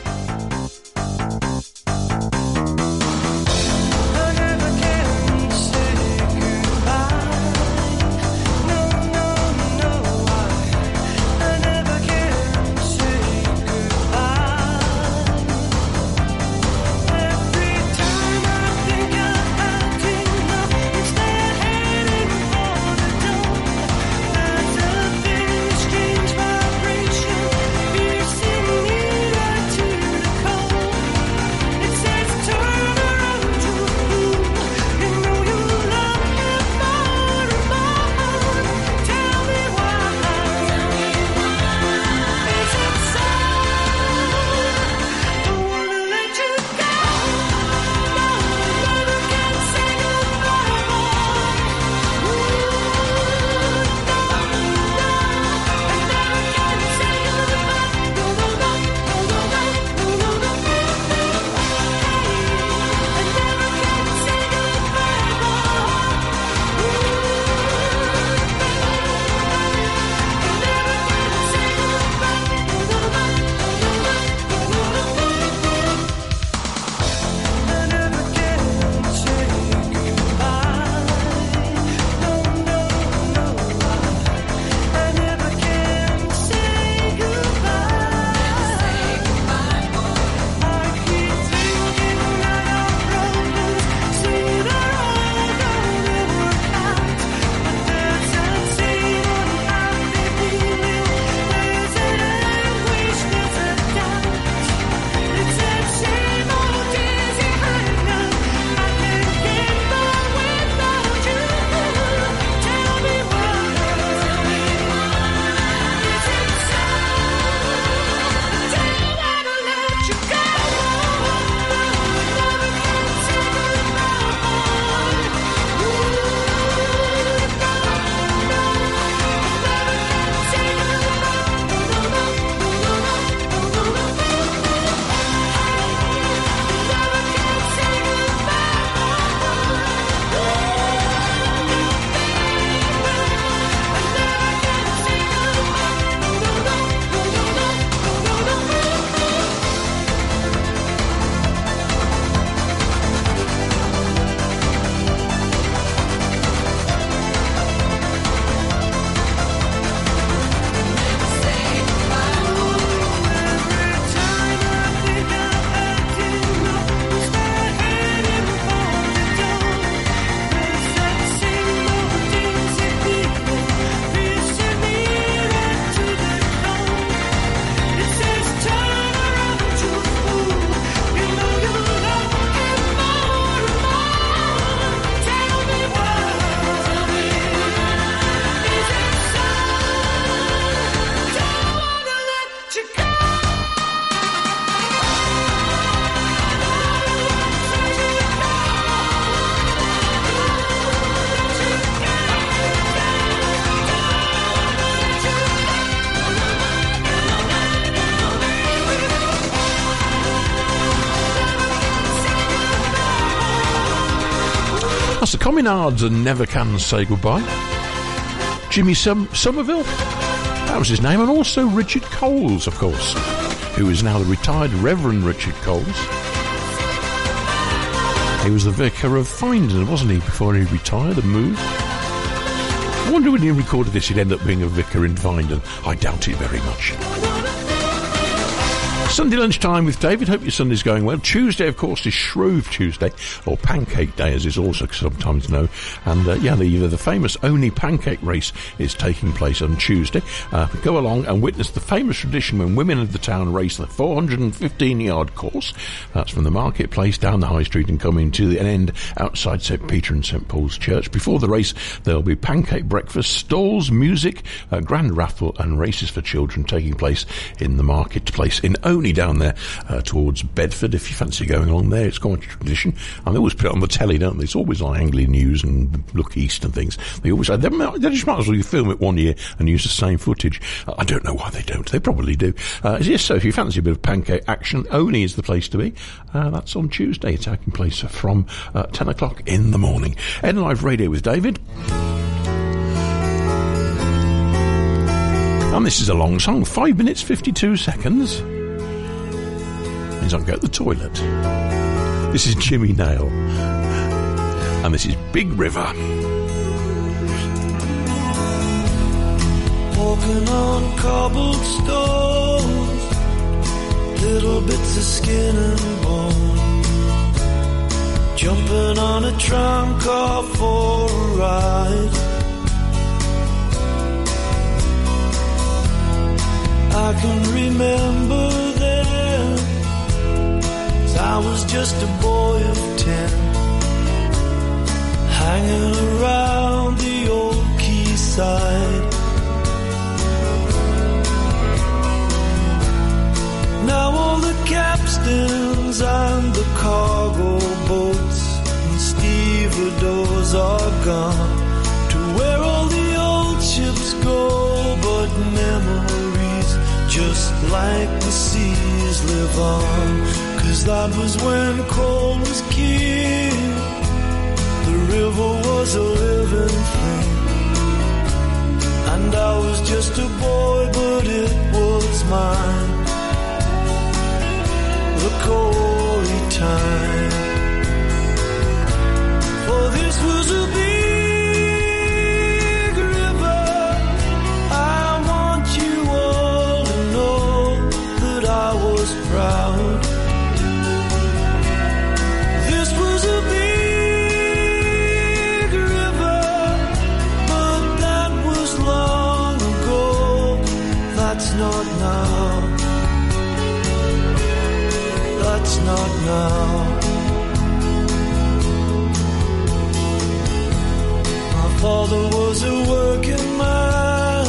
That's and Never Can Say Goodbye. Jimmy Sum- Somerville, that was his name, and also Richard Coles, of course, who is now the retired Reverend Richard Coles. He was the vicar of Finedon, wasn't he, before he retired and moved? I wonder when he recorded this, he'd end up being a vicar in Finedon. I doubt it very much. Sunday lunchtime with David. Hope your Sunday's going well. Tuesday, of course, is Shrove Tuesday, or Pancake Day, as is also sometimes known. And uh, yeah, the, the famous Olney Pancake Race is taking place on Tuesday. Uh, go along and witness the famous tradition when women of the town race the 415 yard course. That's from the marketplace down the high street and coming to an end outside St Peter and St Paul's Church. Before the race, there'll be pancake breakfast, stalls, music, a grand raffle, and races for children taking place in the marketplace in Olney down there uh, towards Bedford. If you fancy going along there, it's quite a tradition. And they always put it on the telly, don't they? It's always on Anglian News and Look East and things. They always uh, say, they, just might as well film it one year and use the same footage. I don't know why they don't. They probably do. Uh, yes, so if you fancy a bit of pancake action, Olney is the place to be. Uh, that's on Tuesday, taking place from uh, 10 o'clock in the morning. N Live Radio with David. And this is a long song, 5 minutes 52 seconds. Means I can go to the toilet. This is Jimmy Nail. And this is Big River. Walking on cobblestones, little bits of skin and bone. Jumping on a tram car for a ride. I can remember I was just a boy of ten, hanging around the old quayside. Now all the capstans and the cargo boats and stevedores are gone to where all the old ships go, but memories just like the seas live on. Cause that was when coal was king, the river was a living thing. And I was just a boy, but it was mine the Corey time. For this was a big not now. My father was a working man.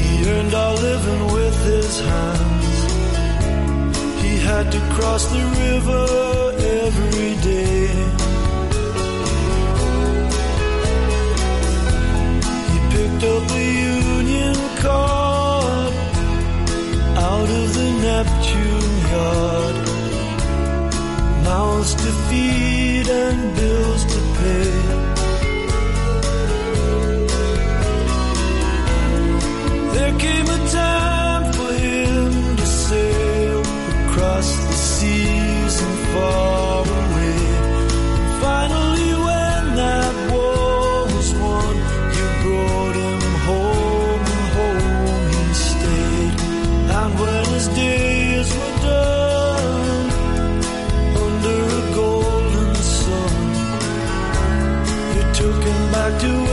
He earned our living with his hands. He had to cross the river every day. He picked up a union card out of the Neptune yard. Mouths to feed and bills to pay. There came a time for him to sail across the seas and far took him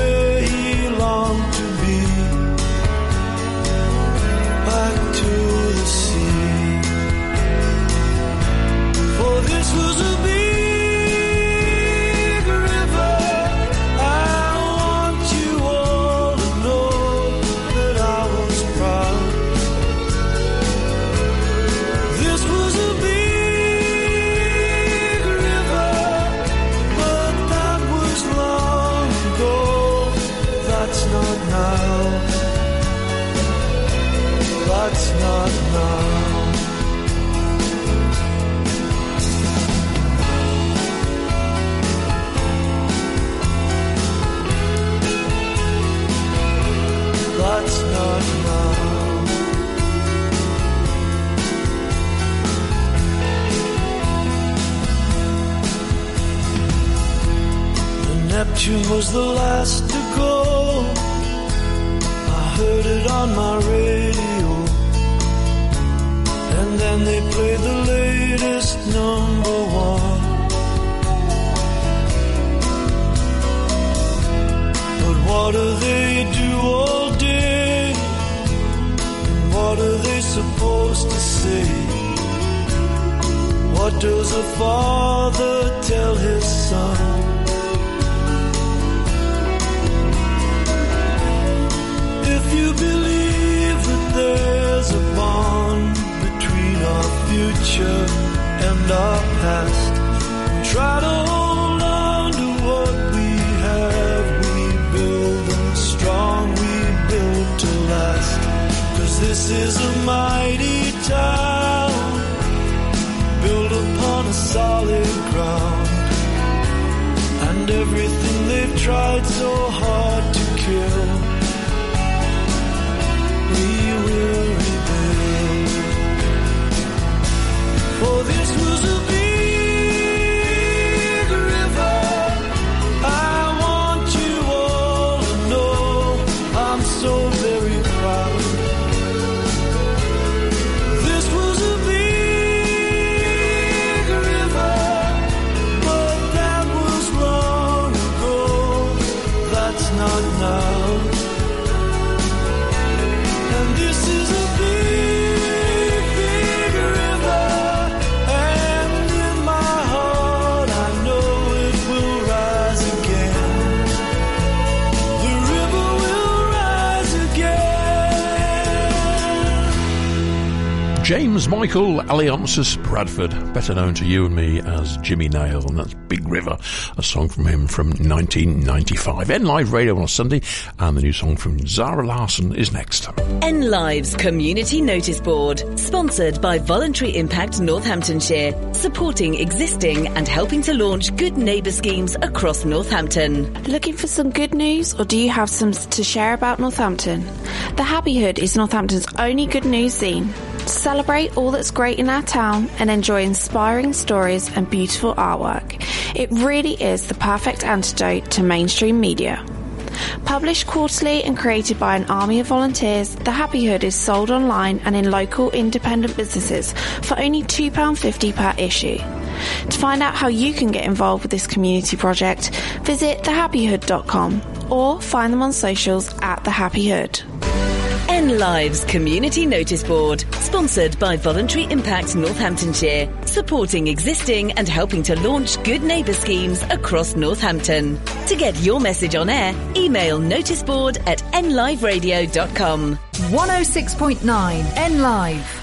Neptune was the last to go. I heard it on my radio. And then they played the latest number one. But what do they do all day? And what are they supposed to say? What does a father tell his son? You believe that there's a bond between our future and our past, try to hold on to what we have, we build them strong, we build to last. Cause this is a mighty town, built upon a solid ground. And everything they've tried so hard to kill this was James Michael Aloysius Bradford, better known to you and me as Jimmy Nail, and that's Big River, a song from him from 1995. N Live Radio on a Sunday, and the new song from Zara Larsson is next. N Live's Community Notice Board, sponsored by Voluntary Impact Northamptonshire, supporting existing and helping to launch good neighbour schemes across Northampton. Looking for some good news, or do you have some to share about Northampton? The Happy Hood is Northampton's only good news zine. Celebrate all that's great in our town and enjoy inspiring stories and beautiful artwork. It really is the perfect antidote to mainstream media. Published quarterly and created by an army of volunteers, The Happy Hood is sold online and in local independent businesses for only £2.50 per issue. To find out how you can get involved with this community project, visit thehappyhood.com or find them on socials at The Happy Hood. N Live's Community Notice Board, sponsored by Voluntary Impact Northamptonshire, supporting existing and helping to launch good neighbour schemes across Northampton. To get your message on air, email noticeboard at nliveradio.com. 106.9 N Live.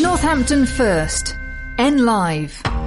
Northampton First. N Live.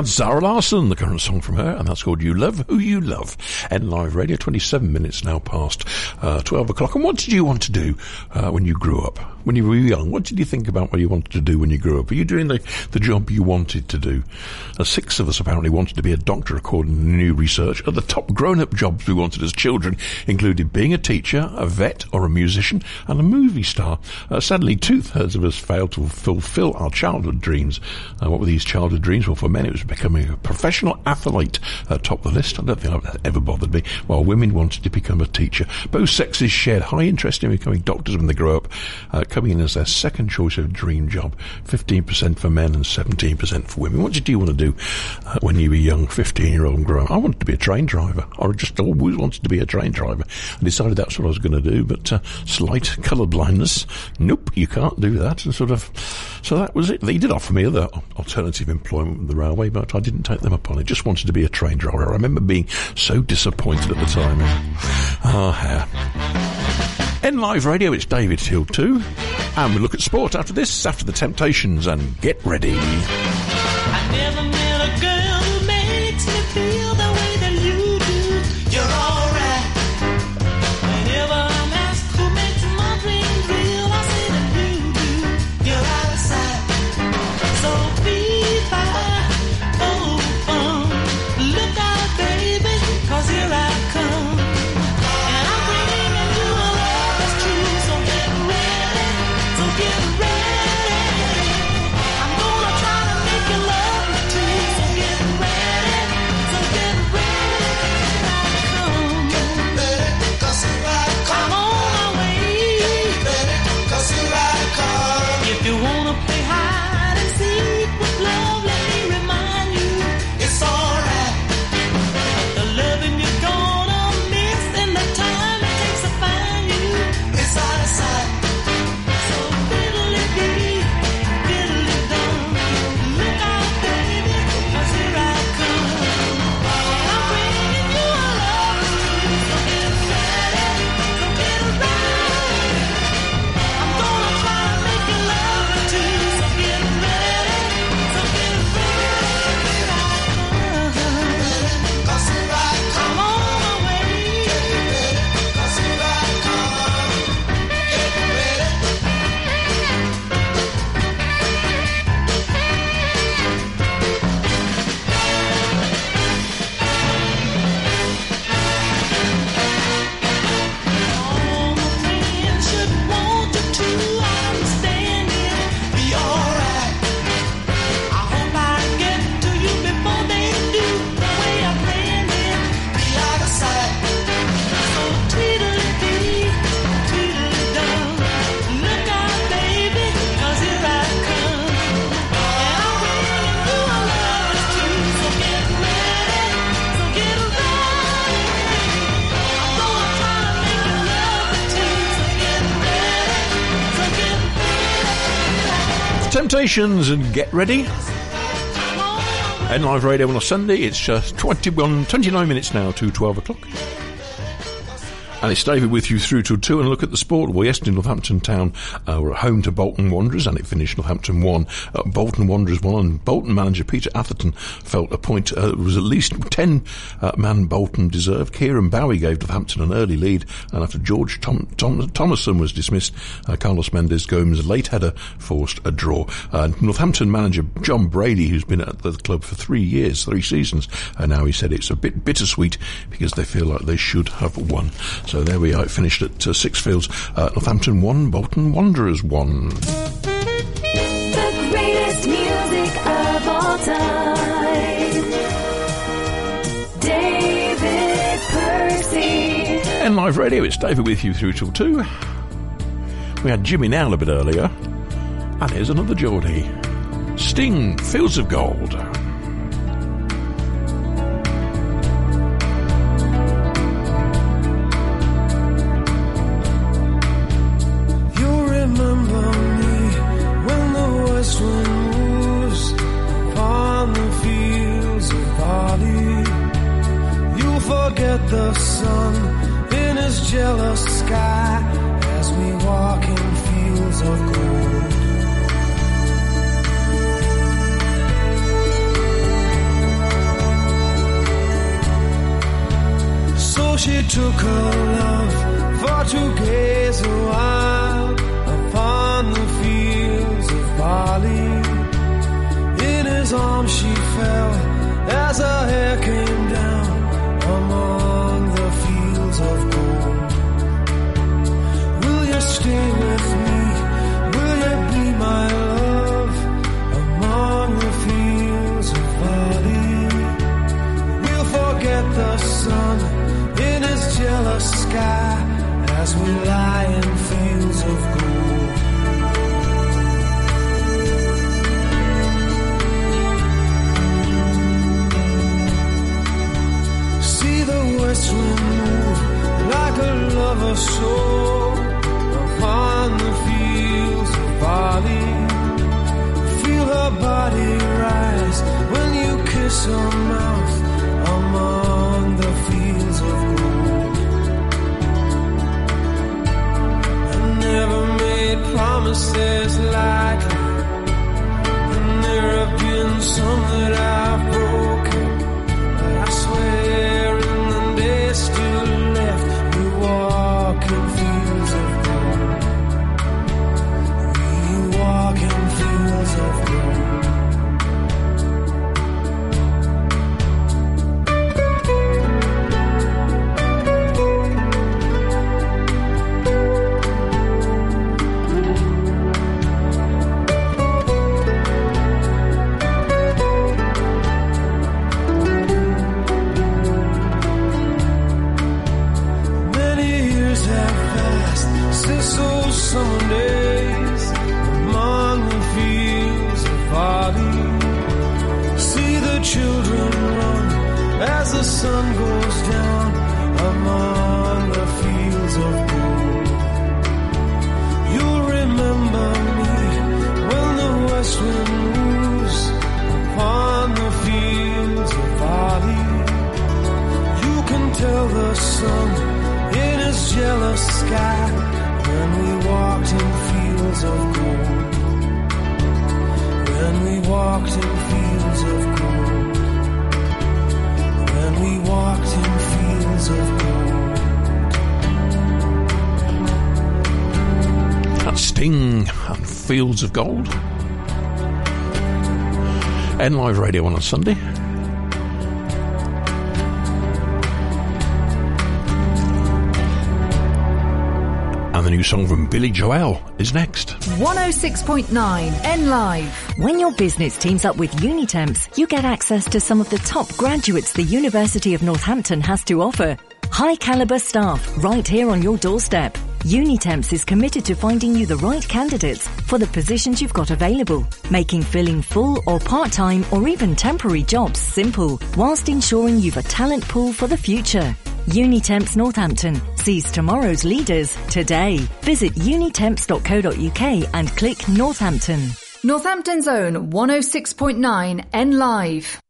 And Zara Larsson, the current song from her, and that's called You Love Who You Love. N Live Radio, 27 minutes now past uh, 12 o'clock. And what did you want to do uh, when you grew up? When you were young, what did you think about what you wanted to do when you grew up? Are you doing the, the job you wanted to do? Uh, six of us apparently wanted to be a doctor, according to new research. At the top grown up jobs we wanted as children included being a teacher, a vet, or a musician, and a movie star. Uh, sadly, two thirds of us failed to fulfill our childhood dreams. Uh, what were these childhood dreams? Well, for men, it was becoming a professional athlete uh, top the list. I don't think that ever bothered me. While women wanted to become a teacher. Both sexes shared high interest in becoming doctors when they grow up, uh, coming in as their second choice of dream job. 15% for men and 17% for women. What did you want to do uh, when you were young, 15 year old and growing up? I wanted to be a train driver. I just always wanted to be a train driver. I decided that's what I was going to do, but uh, slight colour blindness. Nope, you can't do that. And sort of, so that was it. They did offer me other alternative employment with the railway, but I didn't take them up on it. Just wanted to be a train driver. I remember being so disappointed at the time. Ah, yeah. N Live Radio, it's David Hill 2. And we look at sport after this, after the Temptations, and get ready. Temptations and get ready. N Live Radio on a Sunday. It's just 21, 29 minutes now to 12 o'clock. And it's David with you through till two and look at the sport. Well, yesterday Northampton Town uh, were at home to Bolton Wanderers and it finished Northampton 1, uh, Bolton Wanderers 1 and Bolton manager Peter Atherton felt a point uh, was at least 10 uh, man Bolton deserved. Kieron Bowie gave Northampton an early lead and after George Tom, Tom, Thomason was dismissed, uh, Carlos Mendes Gomes' late header forced a draw. Uh, Northampton manager Jon Brady, who's been at the club for three years, three seasons, and now he said it's a bit bittersweet because they feel like they should have won. So there we are. It finished at uh, Sixfields. Uh, Northampton 1, Bolton Wanderers 1. The greatest music of all time. David Percy. N Live radio, it's David with you through till 2. We had Jimmy Nail a bit earlier. And here's another Geordie. Sting, Fields of Gold. the sun in his jealous sky as we walk in fields of gold. So she took her of gold. N Live radio on a Sunday. And the new song from Billy Joel is next. 106.9 N Live. When your business teams up with Unitemps, you get access to some of the top graduates the University of Northampton has to offer. High caliber staff right here on your doorstep. Unitemps is committed to finding you the right candidates for the positions you've got available, making filling full or part-time or even temporary jobs simple, whilst ensuring you've a talent pool for the future. Unitemps Northampton sees tomorrow's leaders today. Visit unitemps.co.uk and click Northampton. Northampton's own 106.9 N Live.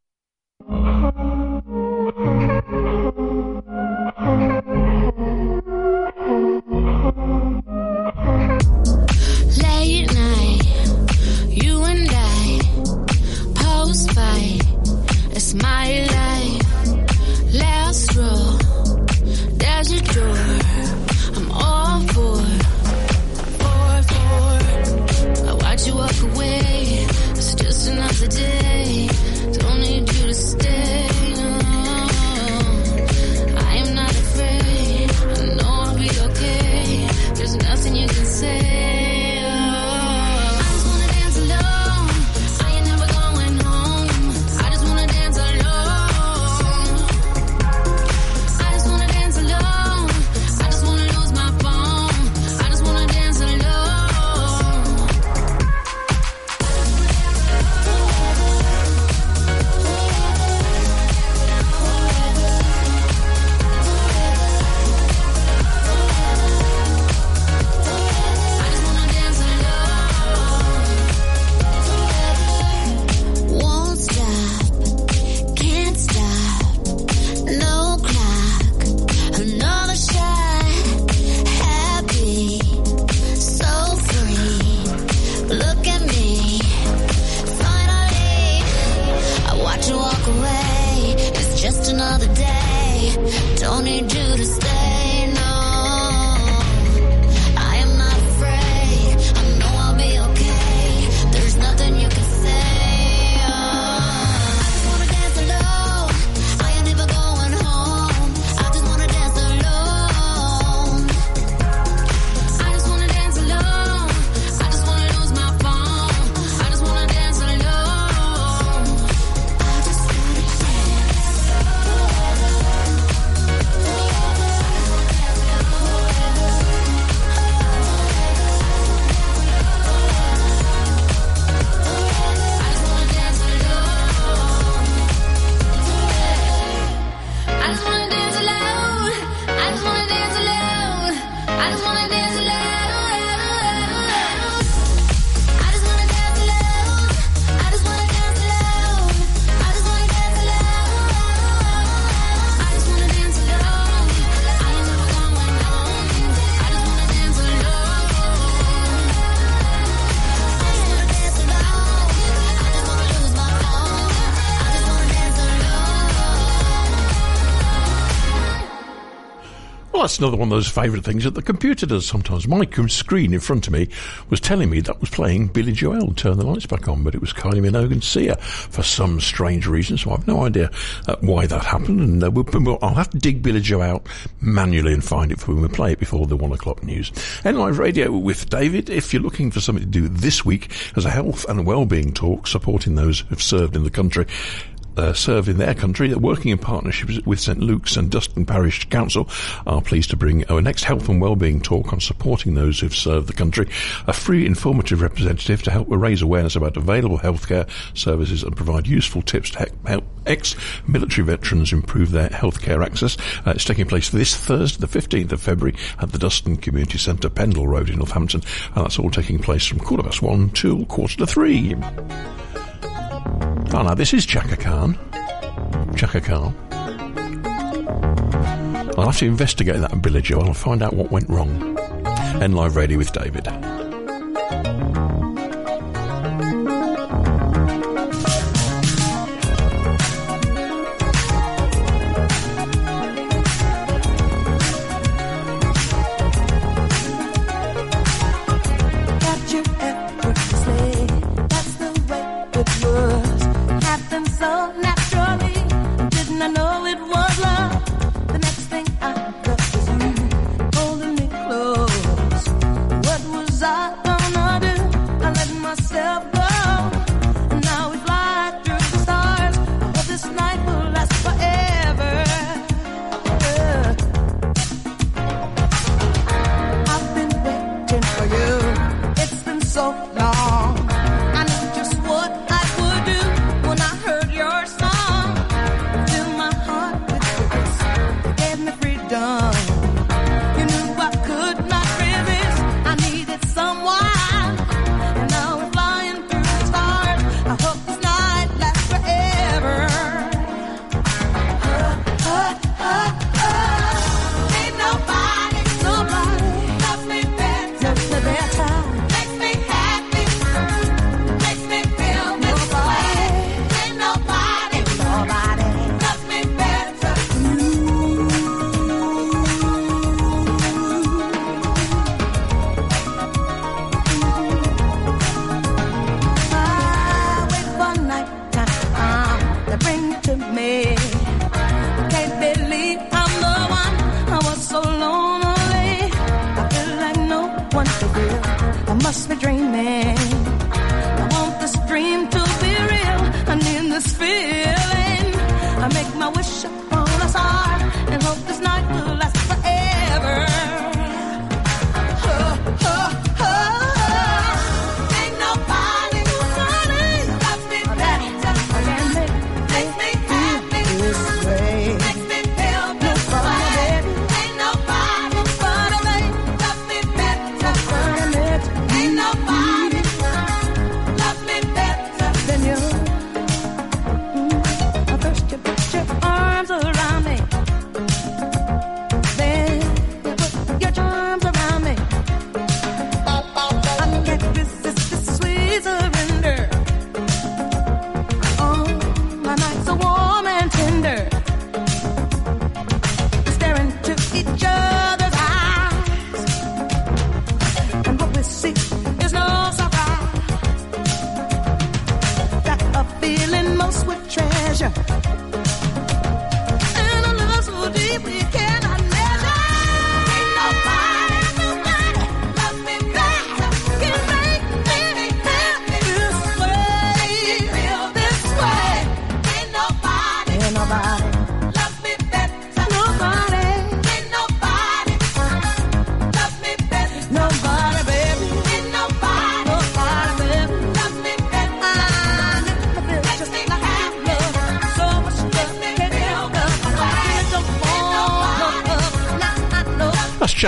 That's another one of those favourite things that the computer does sometimes. My screen in front of me was telling me that was playing Billy Joel, Turn the Lights Back On, but it was Kylie Minogue and Sia for some strange reason, so I've no idea uh, why that happened, and uh, we'll, we'll, I'll have to dig Billy Joel out manually and find it for when we play it before the one o'clock news. N Live radio with David, if you're looking for something to do this week as a health and well-being talk supporting those who've served in the country, uh, served in their country, working in partnership with St Luke's and Duston Parish Council are pleased to bring our next health and wellbeing talk on supporting those who've served the country, a free informative representative to help raise awareness about available healthcare services and provide useful tips to help ex-military veterans improve their healthcare access. Uh, it's taking place this Thursday, the 15th of February at the Duston Community Centre, Pendle Road in Northampton, and that's all taking place from quarter past one till quarter to three. Oh no, this is Chaka Khan. Chaka Khan. I'll have to investigate that Joel and find out what went wrong. N Live Radio with David.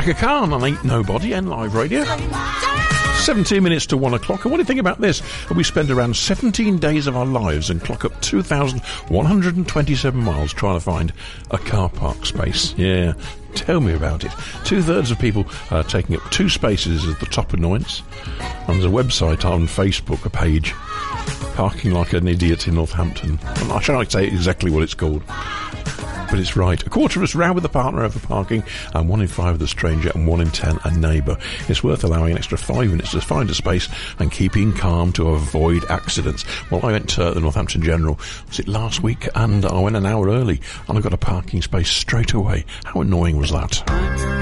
That's Chaka Khan on Ain't Nobody N Live Radio. 17 minutes to 1 o'clock. And what do you think about this? We spend around 17 days of our lives and clock up 2,127 miles trying to find a car park space. Yeah, tell me about it. Two thirds of people are taking up two spaces as the top annoyance. And there's a website on Facebook, a page, Parking Like an Idiot in Northampton. I'm not sure I say exactly what it's called. But it's right. A quarter of us row with a partner over parking, and one in five with a stranger, and one in ten a neighbour. It's worth allowing an extra five minutes to find a space and keeping calm to avoid accidents. Well, I went to the Northampton General, was it last week, and I went an hour early, and I got a parking space straight away. How annoying was that?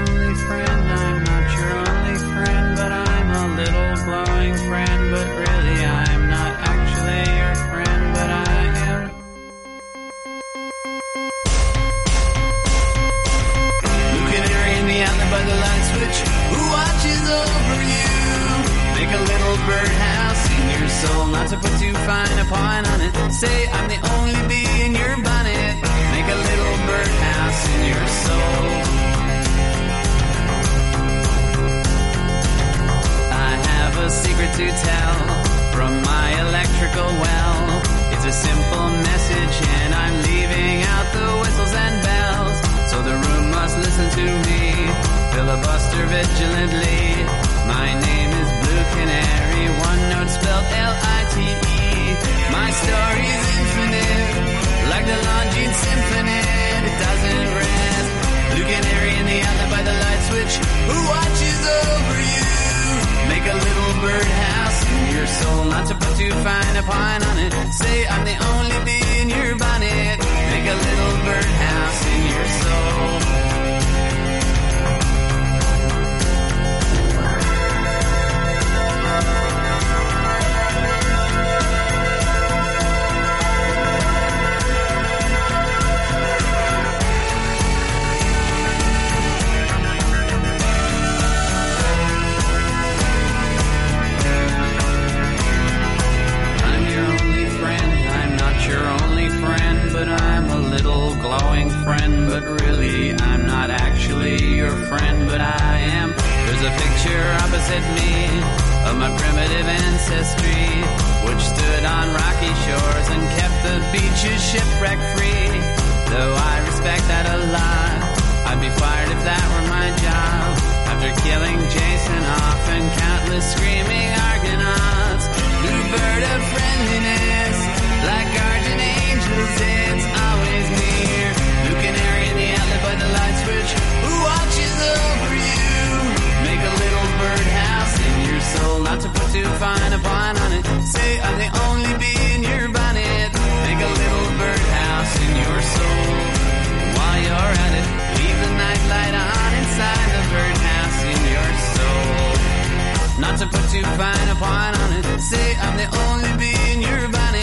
Birdhouse in your soul, not to put too fine a point on it. Say I'm the only bee in your bonnet. Make a little birdhouse in your soul. I have a secret to tell from my electrical well. It's a simple message, and I'm leaving out the whistles and bells. So the room must listen to me, filibuster vigilantly. My name is Blue Canary, one note spelled L-I-T-E. My story's infinite, like the Longines Symphony. It doesn't rest. Blue Canary in the alley by the light switch. Who watches over you? Make a little birdhouse in your soul, not to put too fine a pine on it. Say I'm the only bee in your bonnet. Make a little birdhouse in your soul. But I'm a little glowing friend, but really I'm not actually your friend, but I am. There's a picture opposite me of my primitive ancestry, which stood on rocky shores and kept the beaches shipwreck free. Though I respect that a lot, I'd be fired if that were my job. After killing Jason off and countless screaming Argonauts, blue bird of friendliness, like angels, it's always near. Canary in the alley by the light switch, who watches over you? Make a little birdhouse in your soul, not to put too fine a point on it. Say I'm the only bee in your bonnet. Make a little birdhouse in your soul. While you're at it, leave the night light on inside the birdhouse in your soul. Not to put too fine a point on it. Say I'm the only bee in your bonnet.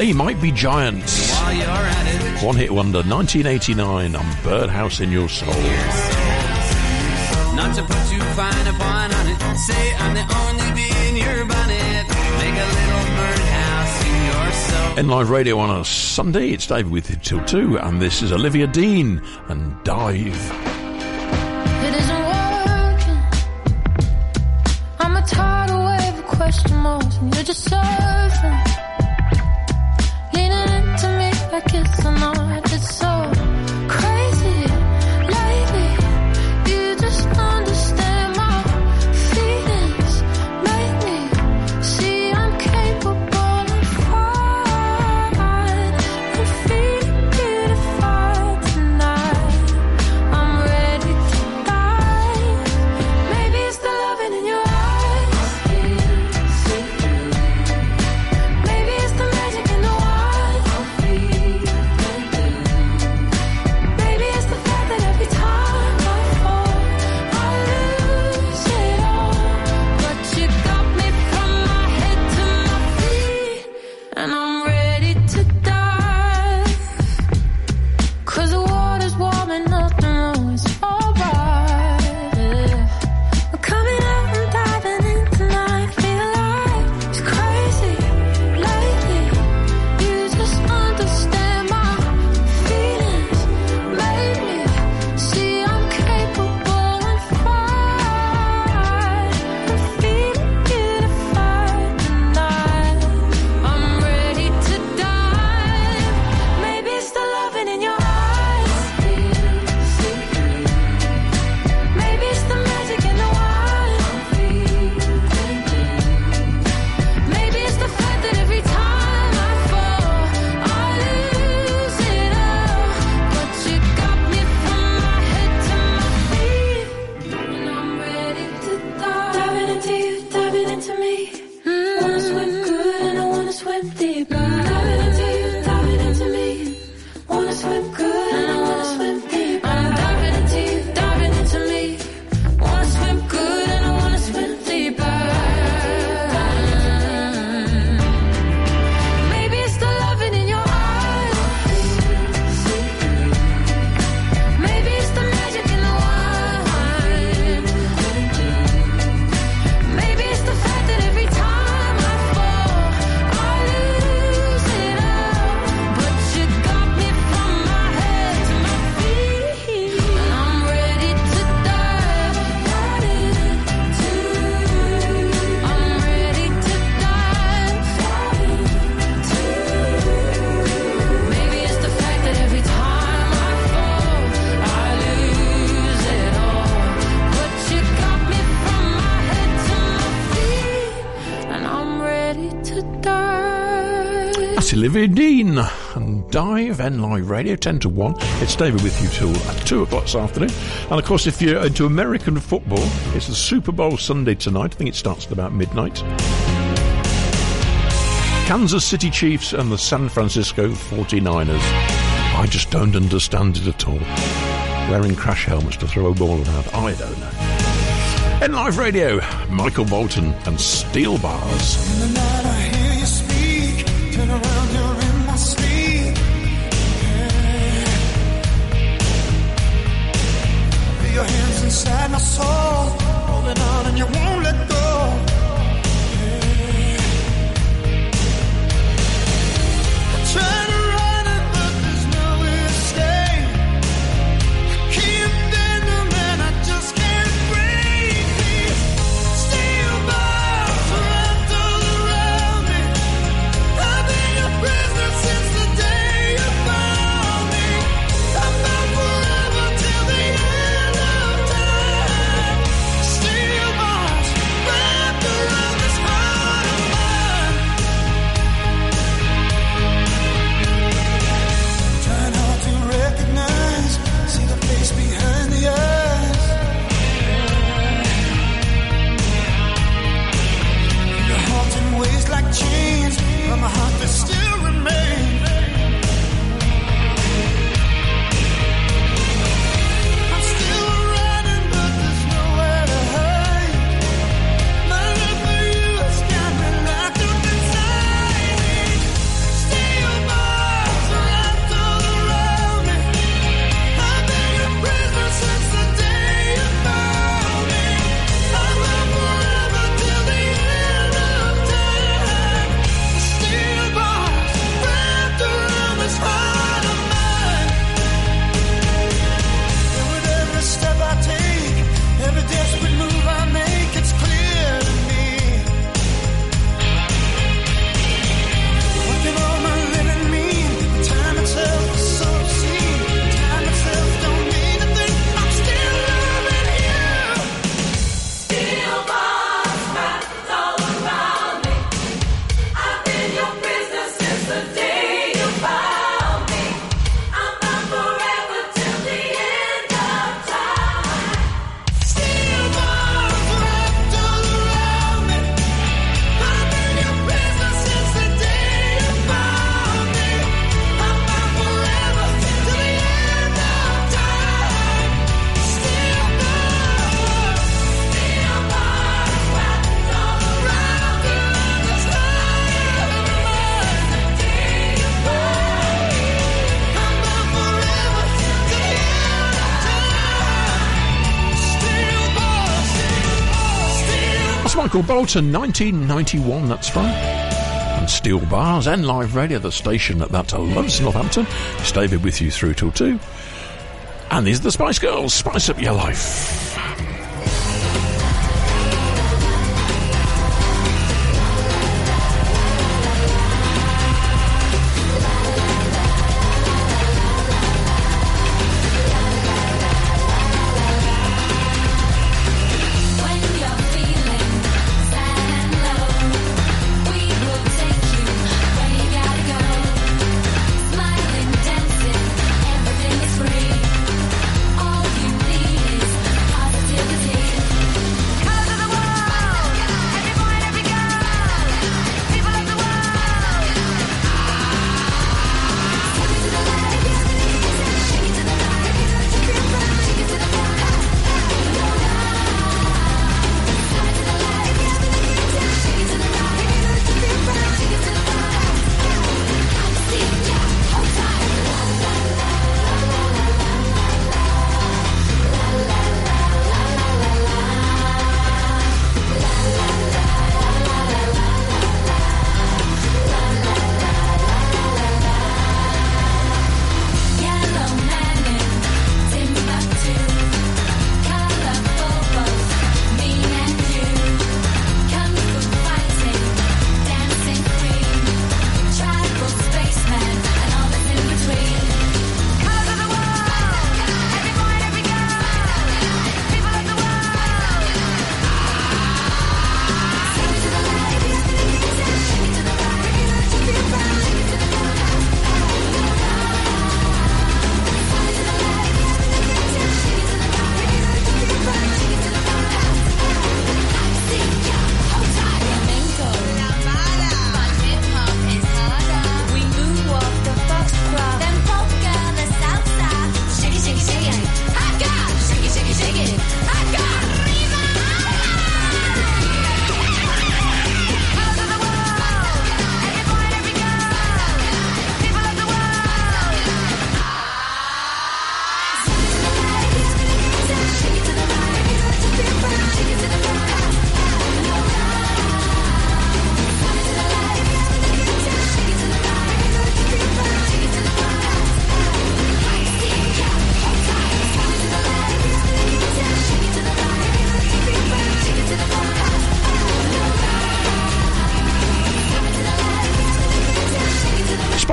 They might be giants. While you're at it, One hit wonder, 1989 on Birdhouse in Your Soul. Not to put too fine a point on it. Say I'm the only bee in your bonnet. In live radio on a Sunday, it's David with you till 2, and this is Olivia Dean and Dive. It isn't working. I'm a tidal wave of question marks, and you're just surfing. Leaning into me like it's. I'm good. David Dean and Dive N Live Radio 10 to 1. It's David with you till 2 o'clock this afternoon. And of course, if you're into American football, it's the Super Bowl Sunday tonight. I think it starts at about midnight. Kansas City Chiefs and the San Francisco 49ers. I just don't understand it at all. Wearing crash helmets to throw a ball around. I don't know. N Live Radio, Michael Bolton and Steel Bars. inside my soul, holding on and you won't let go. Michael Bolton, 1991, that's from. And Steel Bars N Live Radio, the station that that loves Northampton. It's David with you through till two. And these are the Spice Girls. Spice up your life.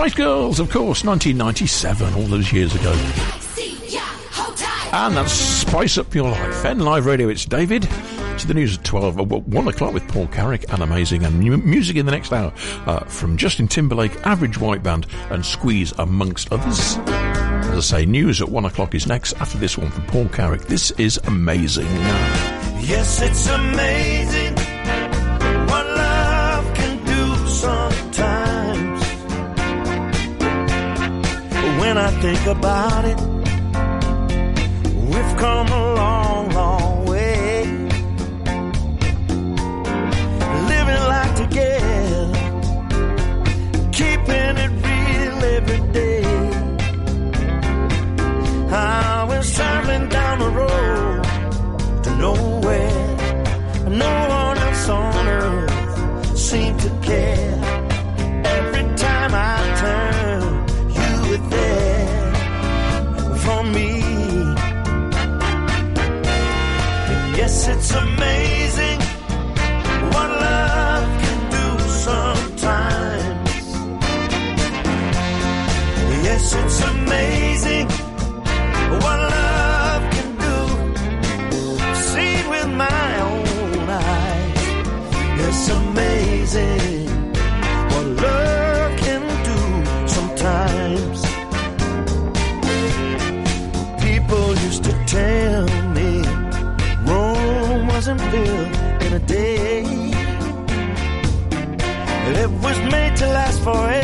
Spice Girls, of course, 1997, all those years ago. And that's Spice Up Your Life. N Live Radio, it's David. To the news at 12, uh, 1 o'clock with Paul Carrack and Amazing, and mu- music in the next hour uh, from Justin Timberlake, Average White Band, and Squeeze, amongst others. As I say, news at 1 o'clock is next after this one from Paul Carrack. This is amazing. Yes, it's amazing When I think about it, we've come a long, long way. Living life together, keeping it real every day. I was traveling down the road to nowhere. No one else on earth seemed to amazing to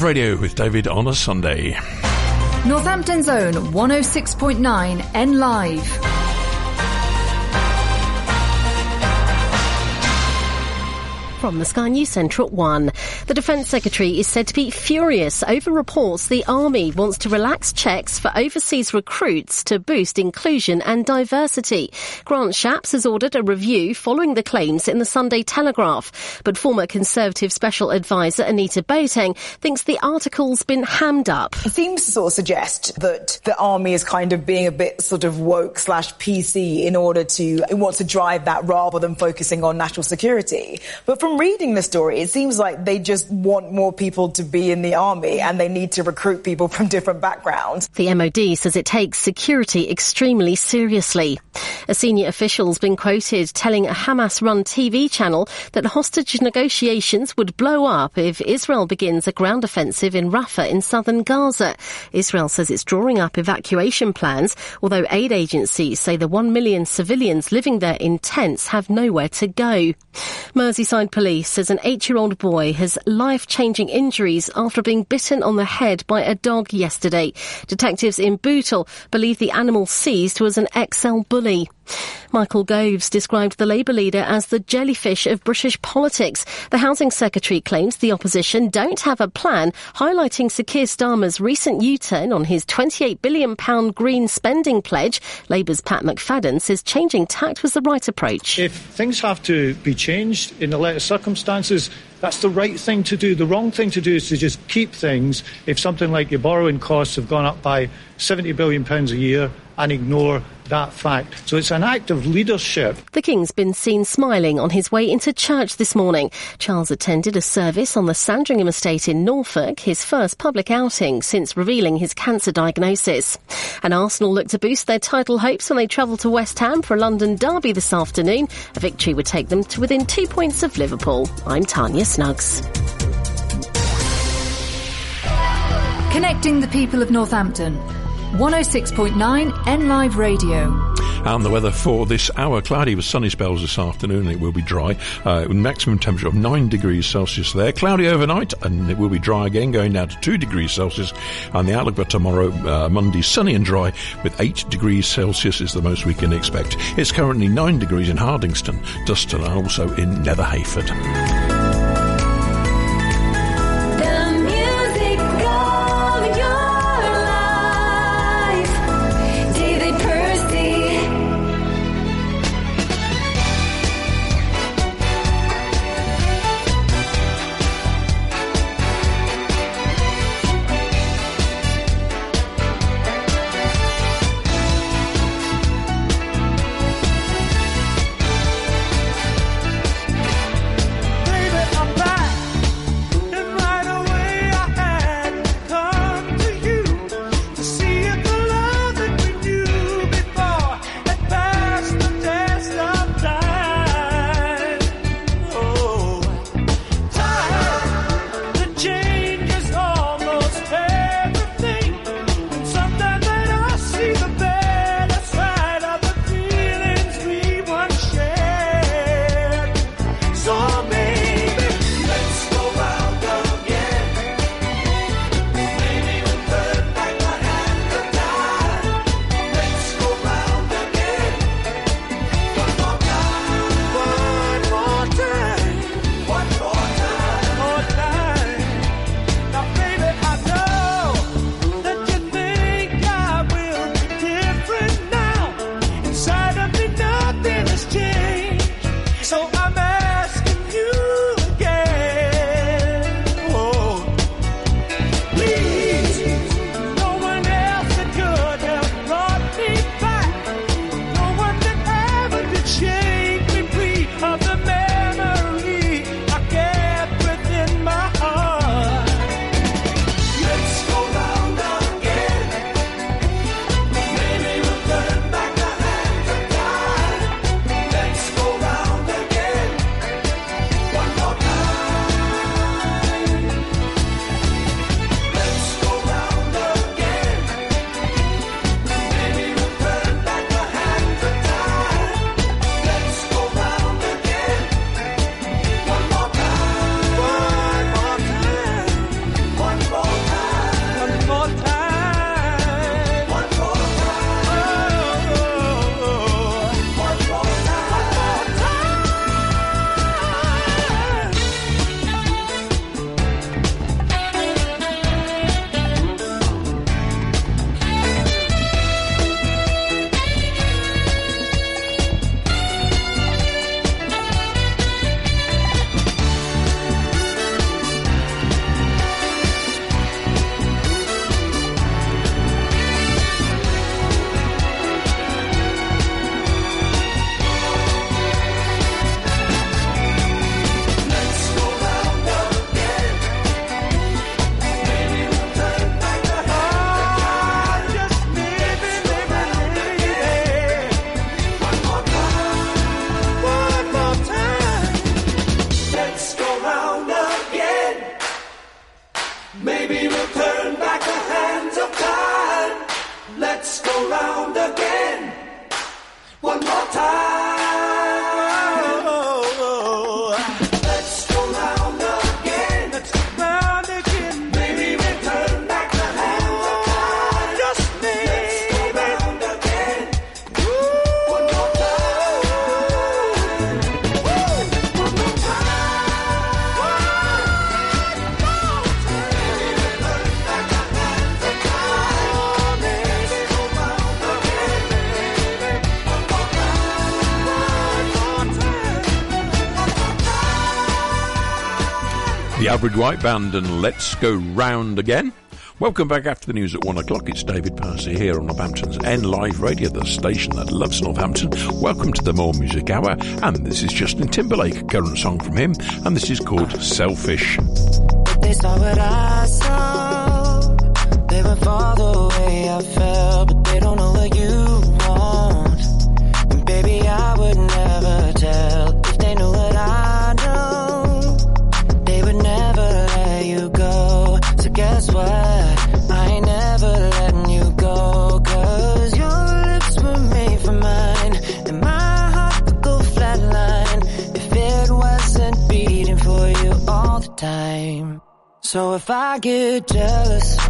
N Radio with David on a Sunday. Northampton Zone 106.9 N Live. From the Sky News Centre at 1. The Defence Secretary is said to be furious over reports the Army wants to relax checks for overseas recruits to boost inclusion and diversity. Grant Shapps has ordered a review following the claims in the Sunday Telegraph. But former Conservative Special Advisor Anita Boateng thinks the article's been hammed up. It seems to sort of suggest that the army is kind of being a bit sort of woke slash PC in order to it wants to drive that rather than focusing on national security. But from reading the story, it seems like they just want more people to be in the army and they need to recruit people from different backgrounds. The MOD says it takes security extremely seriously. A senior official's been quoted telling a Hamas-run TV channel that hostage negotiations would blow up if Israel begins a ground offensive in Rafah in southern Gaza. Israel says it's drawing up evacuation plans, although aid agencies say the one million civilians living there in tents have nowhere to go. Merseyside police says an eight-year-old boy has life-changing injuries after being bitten on the head by a dog yesterday. Detectives in Bootle believe the animal seized was an XL bully. Michael Gove's described the Labour leader as the jellyfish of British politics. The Housing Secretary claims the opposition don't have a plan, highlighting Sir Keir Starmer's recent U-turn on his £28 billion green spending pledge. Labour's Pat McFadden says changing tact was the right approach. If things have to be changed in the latest circumstances, that's the right thing to do. The wrong thing to do is to just keep things if something like your borrowing costs have gone up by £70 billion a year and ignore that fact. So it's an act of leadership. The King's been seen smiling on his way into church this morning. Charles attended a service on the Sandringham estate in Norfolk, his first public outing since revealing his cancer diagnosis. And Arsenal look to boost their title hopes when they travel to West Ham for a London derby this afternoon. A victory would take them to within two points of Liverpool. I'm Tanya Snuggs. Connecting the people of Northampton. 106.9 N Live Radio. And the weather for this hour, cloudy with sunny spells this afternoon. and It will be dry. Uh, maximum temperature of 9 degrees Celsius there. Cloudy overnight, and it will be dry again, going down to 2 degrees Celsius. And the outlook for tomorrow, uh, Monday, sunny and dry, with 8 degrees Celsius is the most we can expect. It's currently 9 degrees in Hardingstone, Duston, and also in Nether Heyford. round again. Average White Band and Let's Go Round Again. Welcome back after the news at one o'clock. It's David Percy here on Northampton's N Live Radio, the station that loves Northampton. Welcome to the More Music Hour, and this is Justin Timberlake, current song from him, and this is called Selfish. They saw what I saw. They were the way I felt. So if I get jealous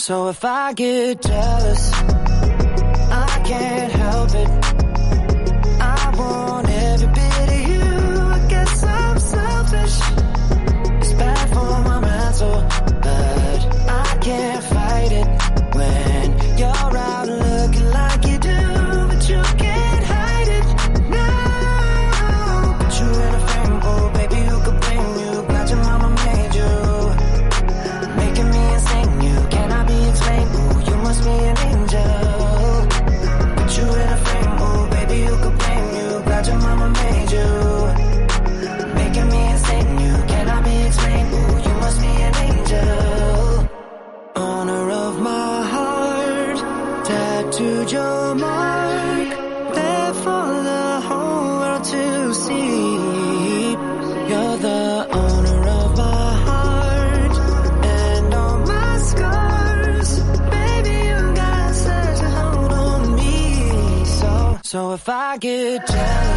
So if I get jealous, I can't help it. I won't. So if I get jealous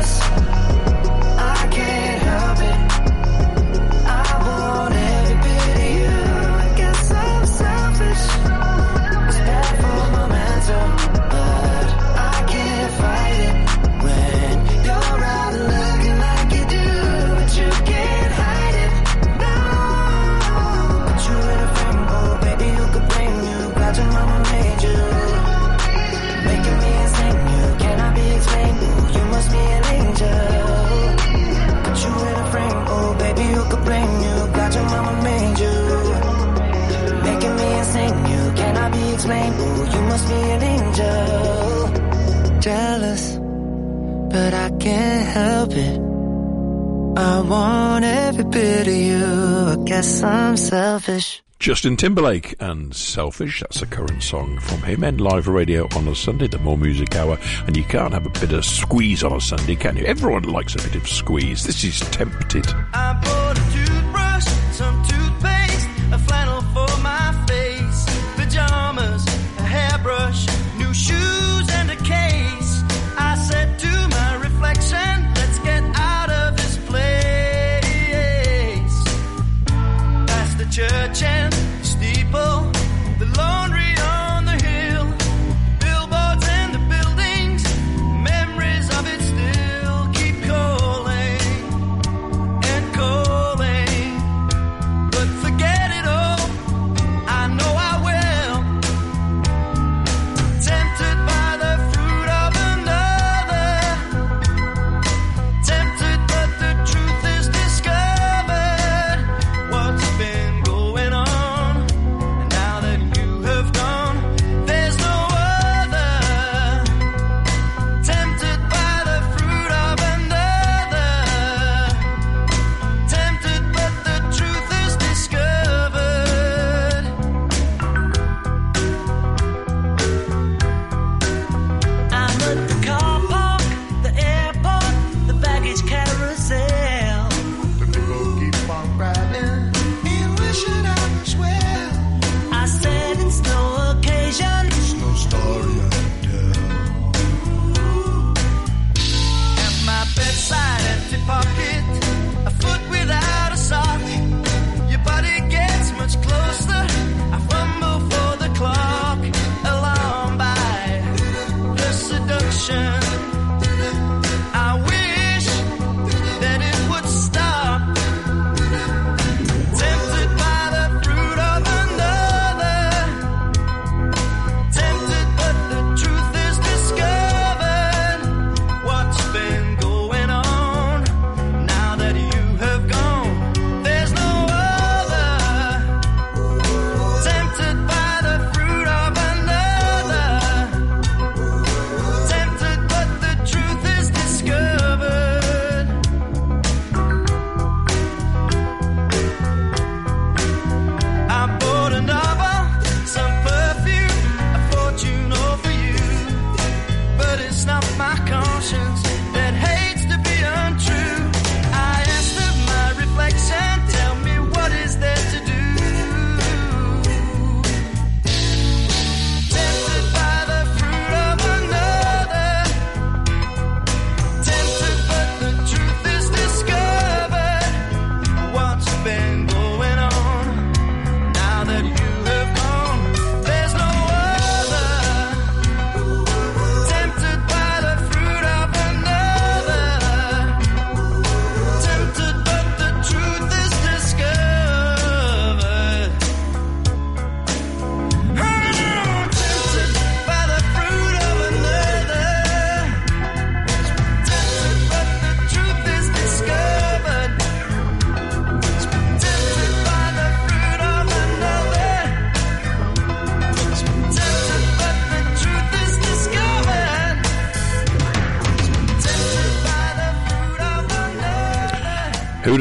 want every bit of you. I guess I'm selfish. Justin Timberlake and Selfish, that's the current song from him. N Live radio on a Sunday, the More Music Hour. And you can't have a bit of squeeze on a Sunday, can you? Everyone likes a bit of squeeze. This is Tempted.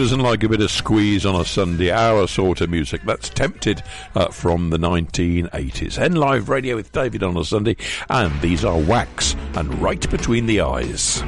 doesn't like a bit of squeeze on a Sunday hour sort of music? That's Tempted uh, from the 1980s. N Live Radio with David on a Sunday, and these are Wax and Right Between the Eyes.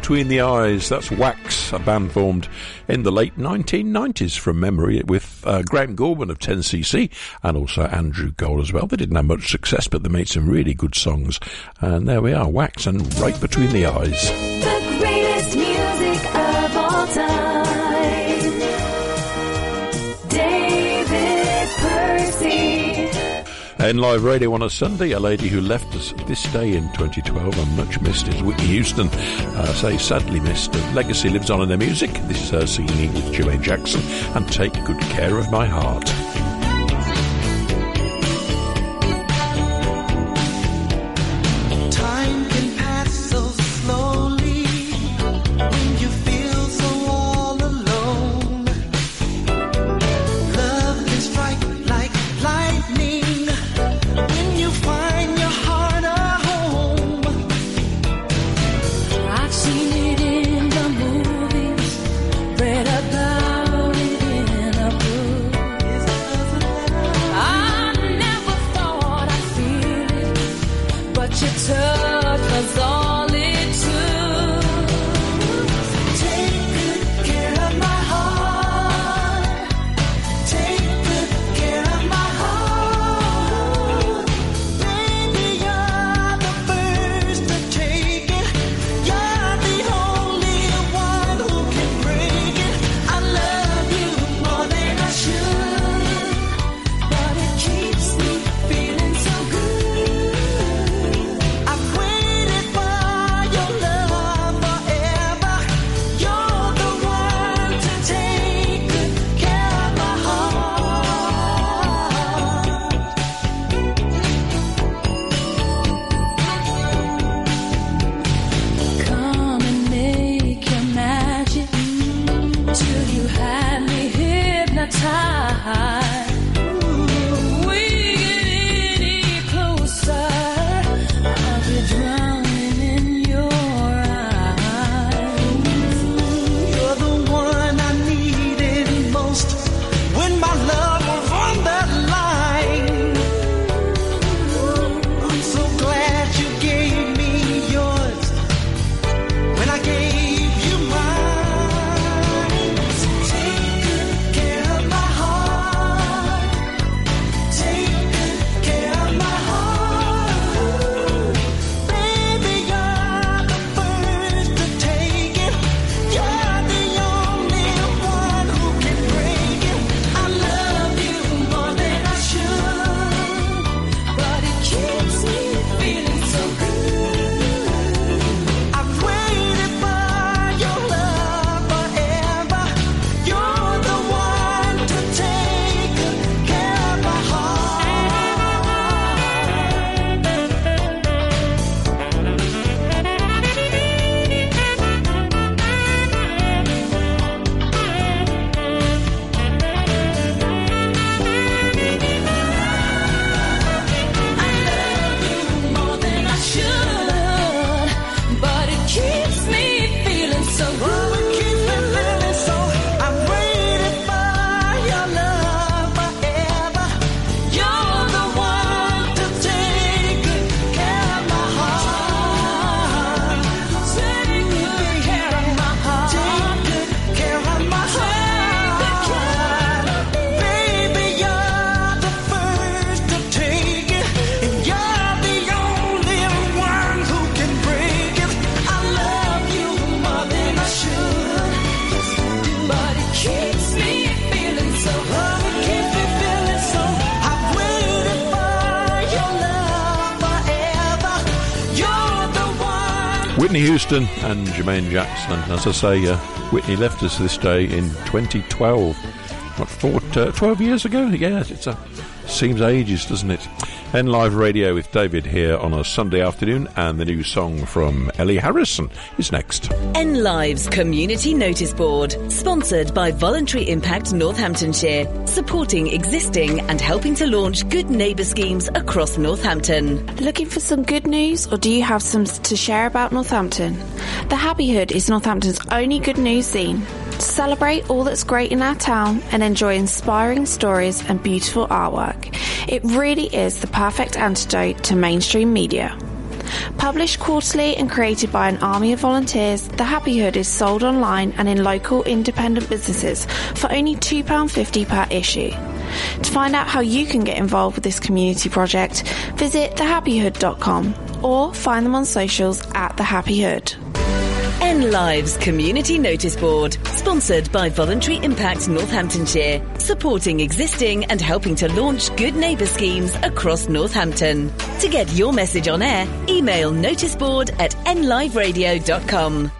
Between the Eyes. That's Wax, a band formed in the late 1990s from memory with uh, Graham Gouldman of 10cc and also Andrew Gold as well. They didn't have much success, but they made some really good songs. And there we are, Wax and Right Between the Eyes. N Live radio on a Sunday, a lady who left us this day in 2012 and much missed is Whitney Houston. Uh, say, sadly missed. Legacy lives on in their music. This is her singing with Jermaine Jackson and Take Good Care of My Heart. And Jermaine Jackson. As I say, uh, Whitney left us this day in 2012. What, four, uh, 12 years ago? Yeah, it a, seems ages, doesn't it? N Live Radio with David here on a Sunday afternoon, and the new song from Ella Henderson is next. N Live's Community Notice Board, sponsored by Voluntary Impact Northamptonshire, supporting existing and helping to launch good neighbour schemes across Northampton. Looking for some good news, or do you have some to share about Northampton? The Happy Hood is Northampton's only good news scene. Celebrate all that's great in our town and enjoy inspiring stories and beautiful artwork. It really is the perfect antidote to mainstream media. Published quarterly and created by an army of volunteers, The Happy Hood is sold online and in local independent businesses for only £2.50 per issue. To find out how you can get involved with this community project, visit thehappyhood.com or find them on socials at The Happy Hood. N Live's Community Notice Board, sponsored by Voluntary Impact Northamptonshire, supporting existing and helping to launch good neighbour schemes across Northampton. To get your message on air, email noticeboard at nliveradio.com.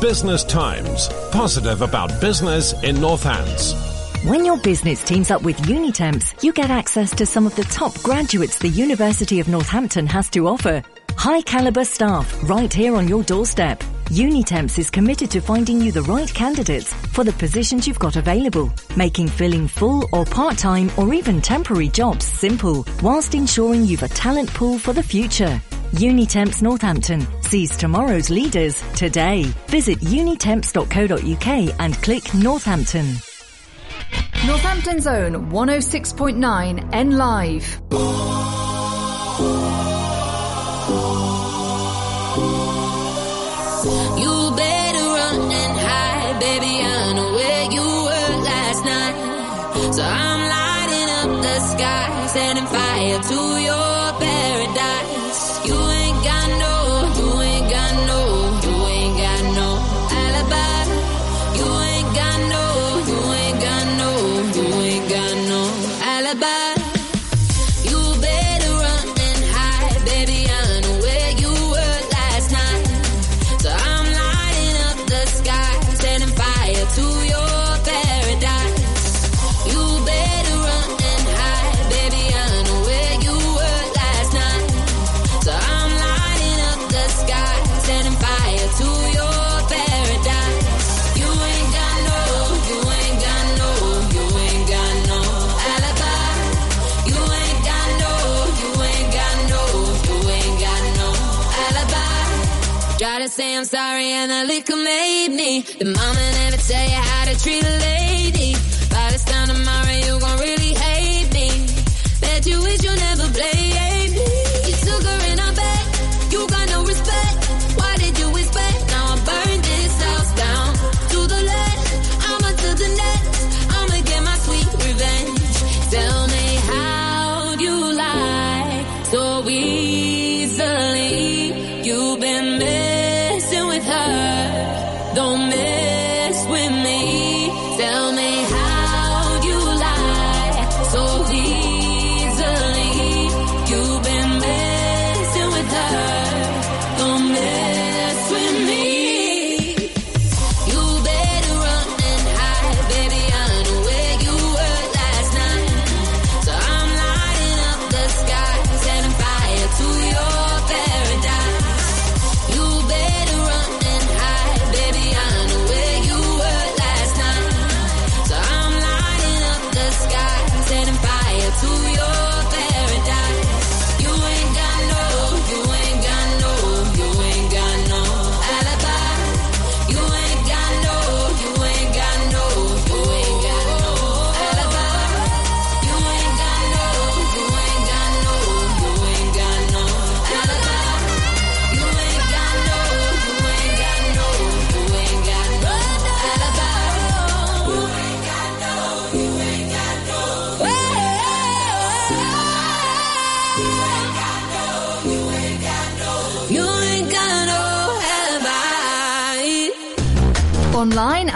Business Times. Positive about business in Northants. When your business teams up with Unitemps, you get access to some of the top graduates the University of Northampton has to offer. High caliber staff right here on your doorstep. Unitemps is committed to finding you the right candidates for the positions you've got available, making filling full or part-time or even temporary jobs simple, whilst ensuring you've a talent pool for the future. Unitemps Northampton sees tomorrow's leaders today. Visit unitemps.co.uk and click Northampton. Northampton Zone 106.9 N Live. You better run and hide, baby. I know where you were last night. So I'm lighting up the sky, setting fire to your say I'm sorry and the liquor made me. The mama never tell you how to treat a lady.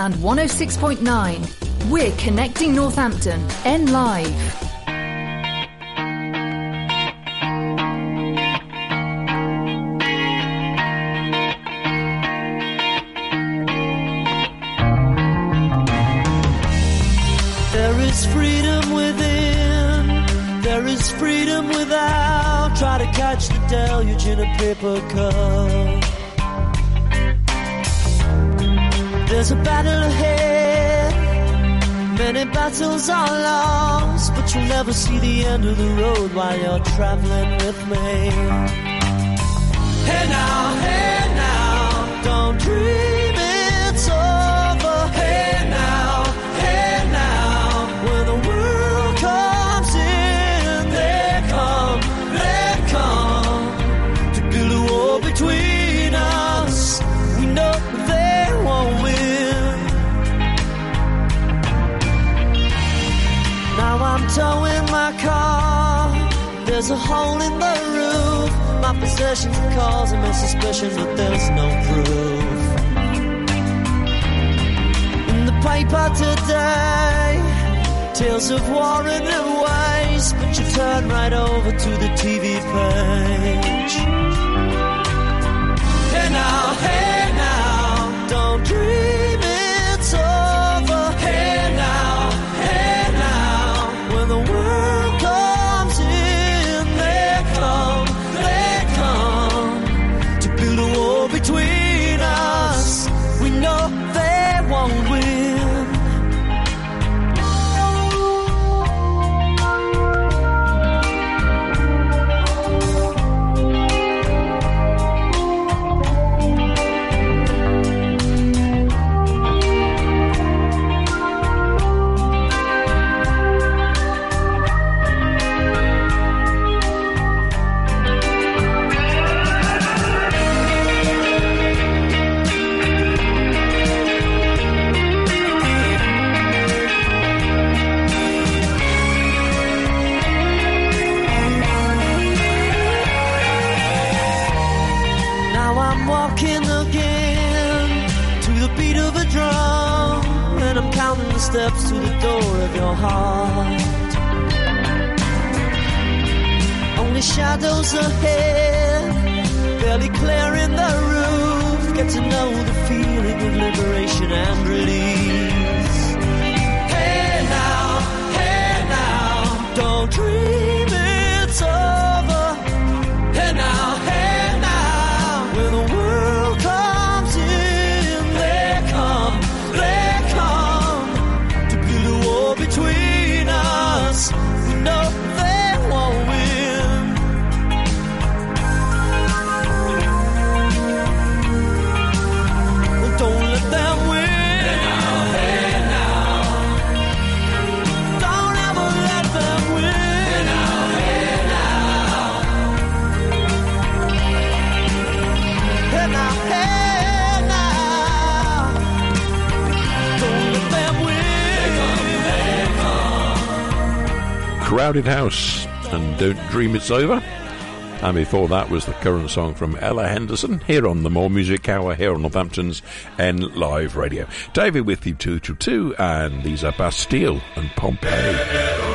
And 106.9. We're connecting Northampton. N Live. There is freedom within, there is freedom without. Try to catch the deluge in a paper cup. A battle ahead, many battles are lost, but you'll never see the end of the road while you're traveling with me. Hey now, hey There's a hole in the roof. My possessions causing me suspicion, but there's no proof. In the paper today, tales of war and the waste, but you turn right over to the TV page. Hey now, hey now, don't dream. your heart. Only shadows ahead, barely clear in the roof. Get to know the feeling of liberation and release. Hey now, hey now, don't dream it's over. Crowded House and Don't Dream It's Over. And before that was the current song from Ella Henderson here on the More Music Hour here on Northampton's N Live Radio. David with you 2 to 2, and these are Bastille and Pompeii.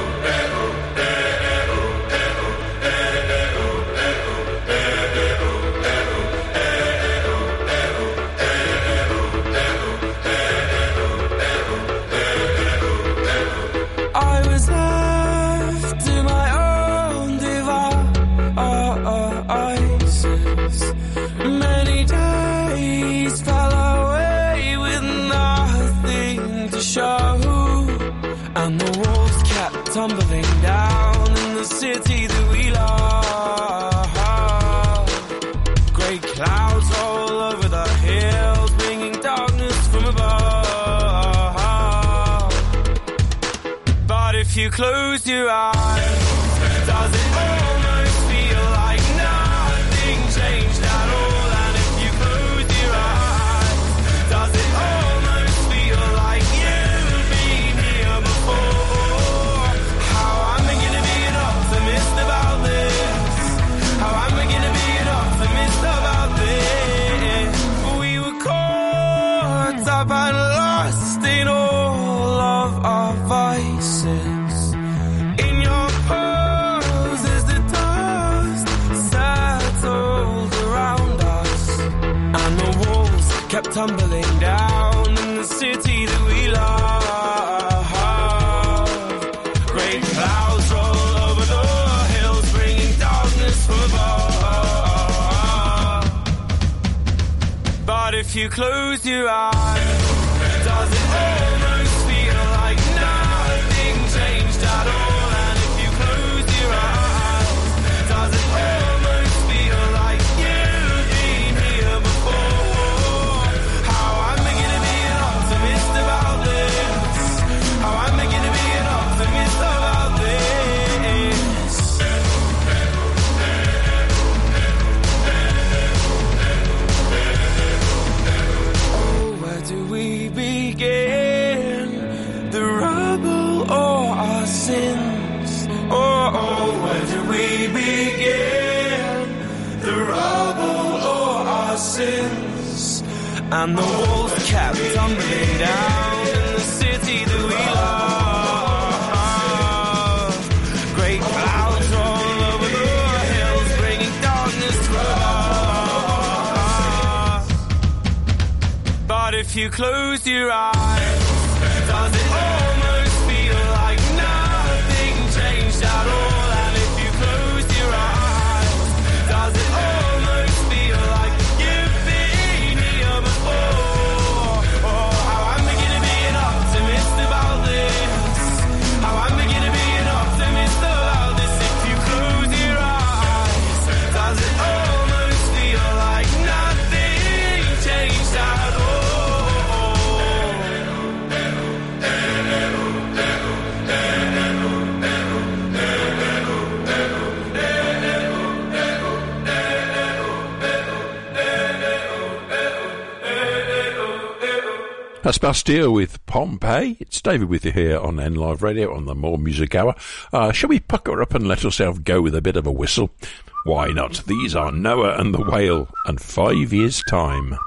You close your eyes, That's Bastille with Pompeii. It's David with you here on N Live Radio on the More Music Hour. Uh, shall we pucker up and let ourselves go with a bit of a whistle? Why not? These are Noah and the Whale and Five Years' Time.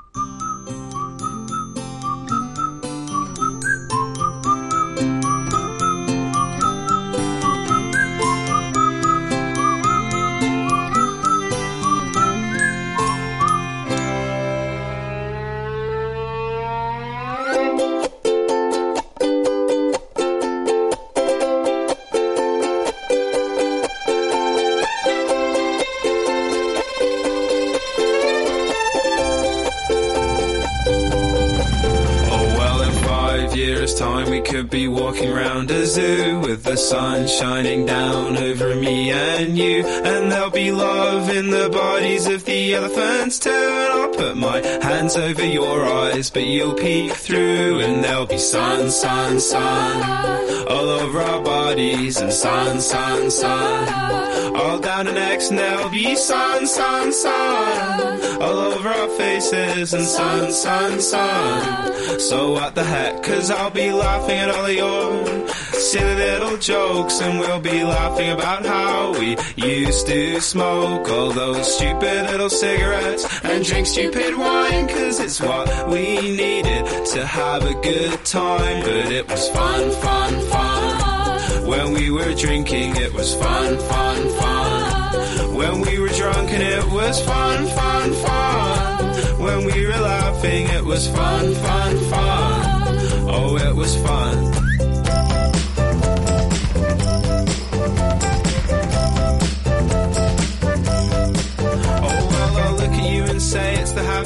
The sun shining down over me and you, and there'll be love in the bodies of the elephants. Too. And I'll put my hands over your eyes, but you'll peek through, and there'll be sun, sun, sun. All over our bodies, and sun, sun, sun. All down the necks, and there'll be sun, sun, sun all over our faces, and sun, sun, sun. So what the heck? Cause I'll be laughing at all of your silly little jokes, and we'll be laughing about how we used to smoke all those stupid little cigarettes and drink stupid wine, cause it's what we needed to have a good time. But it was fun, fun, fun. When we were drinking, it was fun, fun, fun. When we were drunk, and it was fun, fun, fun. When we were laughing, it was fun, fun, fun. Oh, it was fun.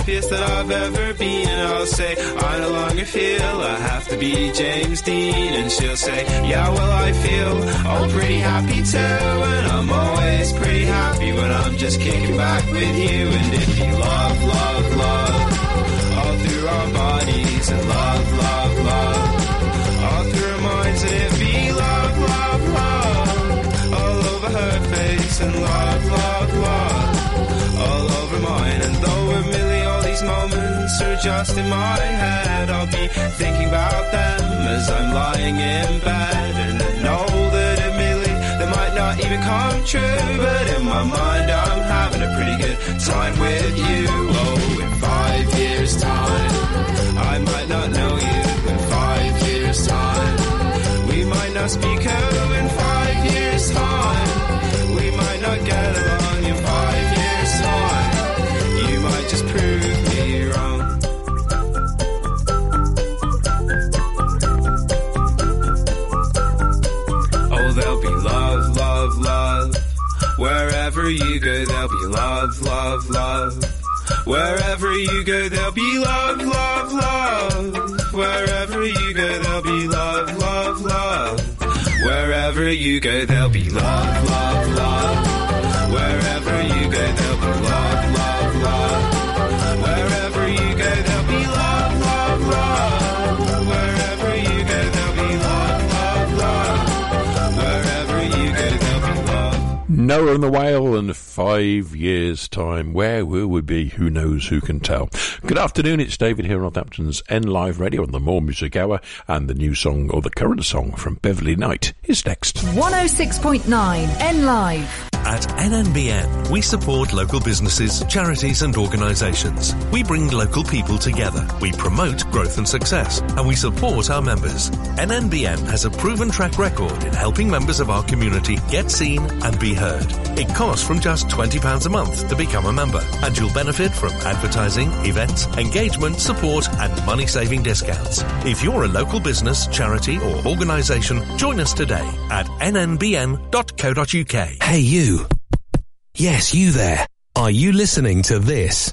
Happiest that I've ever been. And I'll say, I no longer feel I have to be James Dean. And she'll say, Yeah, well, I feel all pretty happy too. And I'm always pretty happy when I'm just kicking back with you. And if you love, love, love, all through our bodies, and love, love, love, all through our minds, and it be love, love, love, all over her face, and love, love, love just in my head, I'll be thinking about them as I'm lying in bed. And I know that admittedly they might not even come true, but in my mind I'm having a pretty good time with you. Oh, in five years' time, I might not know you. In five years' time, we might not speak. Oh, in Wherever you go, there'll be love, love, love. Wherever you go, there'll be love, love, love. Wherever you go, there'll be love, love, love. Wherever you go, there'll be love, love, love. Wherever you go, there'll be love, Noah and the Whale and five years' time. Where will we be? Who knows? Who can tell? Good afternoon. It's David here on Northampton's N Live Radio on the More Music Hour, and the new song or the current song from Beverly Knight is next. 106.9 N Live. At NNBN, we support local businesses, charities and organisations. We bring local people together. We promote growth and success, and we support our members. NNBN has a proven track record in helping members of our community get seen and be heard. It costs from just £20 a month to become a member, and you'll benefit from advertising, events, engagement, support, and money saving discounts. If you're a local business, charity, or organisation, join us today at nnbn.co.uk. Hey, you. Yes, you there. Are you listening to this?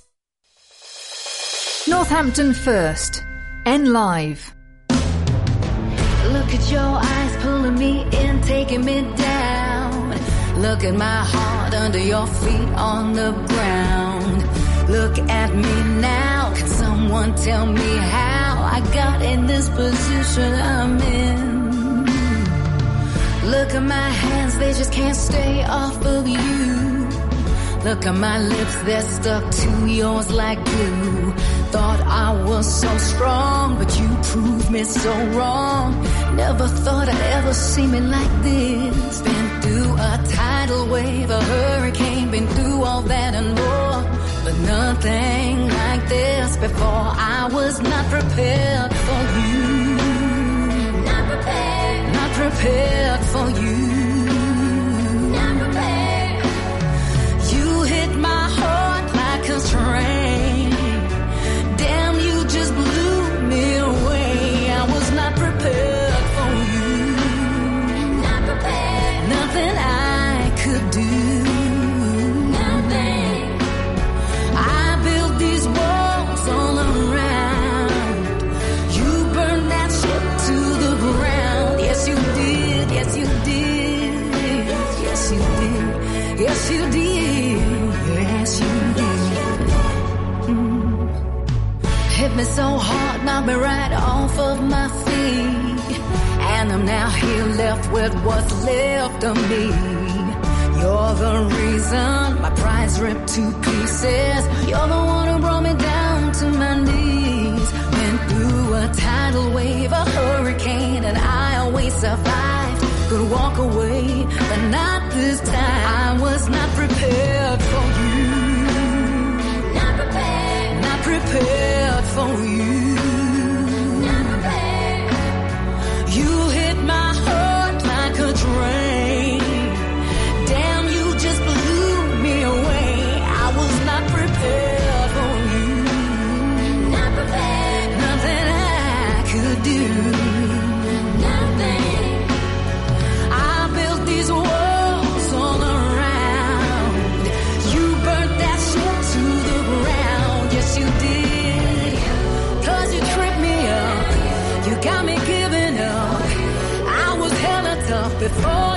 Northampton First. N Live. Look at your eyes pulling me in, taking me down. Look at my heart under your feet on the ground. Look at me now. Can someone tell me how I got in this position I'm in? Look at my hands, they just can't stay off of you. Look at my lips, they're stuck to yours like glue. Thought I was so strong, but you proved me so wrong. Never thought I'd ever see me like this. Been through a tidal wave, a hurricane, been through all that and more. But nothing like this before. I was not prepared for you. Not prepared. Not prepared for you. Me so hard, knocked me right off of my feet. And I'm now here left with what's left of me. You're the reason my pride's ripped to pieces. You're the one who brought me down to my knees. Went through a tidal wave, a hurricane, and I always survived. Could walk away, but not this time. I was not prepared for you. Not prepared. Not prepared for you. Before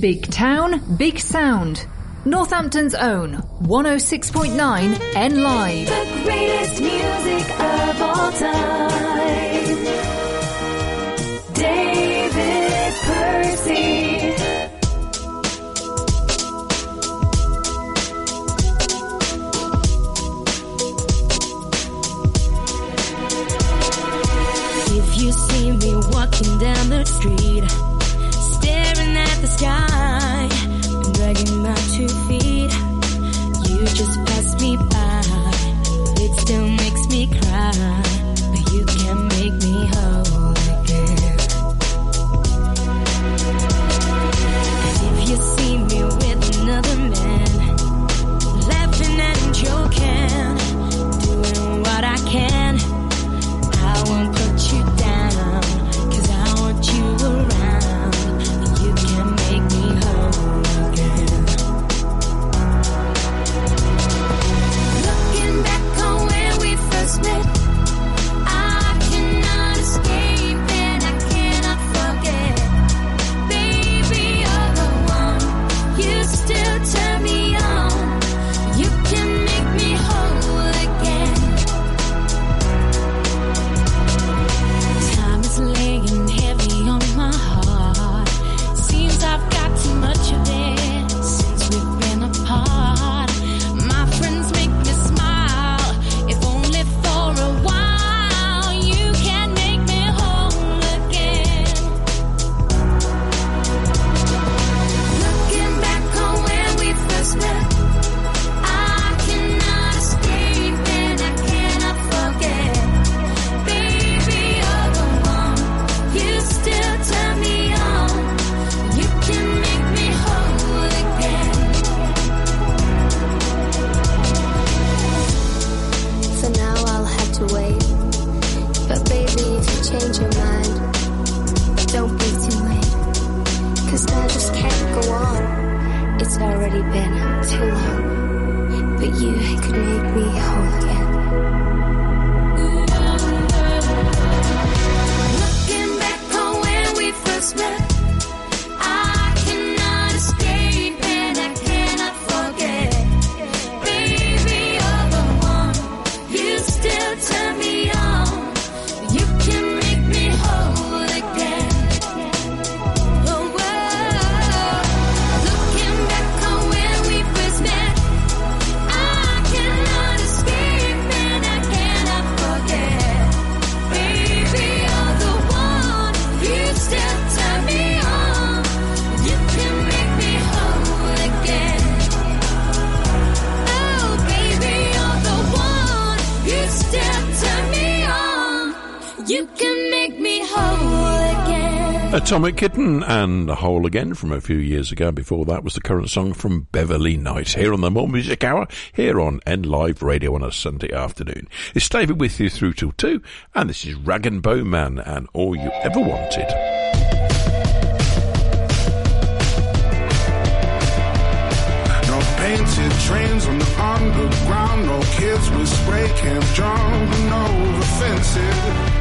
Big town, big sound. Northampton's own 106.9 N Live. The greatest music of all time. David Percy. If you see me walking down the street, Atomic Kitten and the Whole Again from a few years ago. Before that was the current song from Beverly Knight here on the More Music Hour here on N Live Radio on a Sunday afternoon. It's David with you through till two, and this is Rag and Bone Man and All You Ever Wanted. No painted trains on the underground. No kids with spray cans jumping over fences.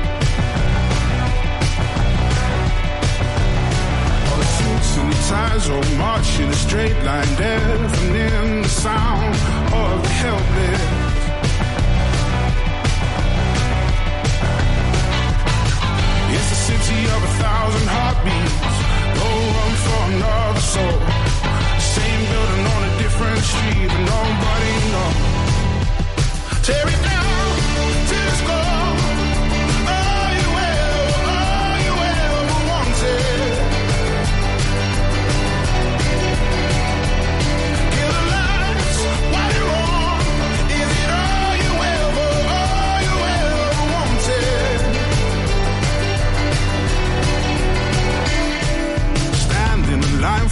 Ties all march in a straight line, deafening the sound of the helpless. It's a city of a thousand heartbeats. No room for another soul. Same building on a different street, but nobody knows. Tear it down to the score.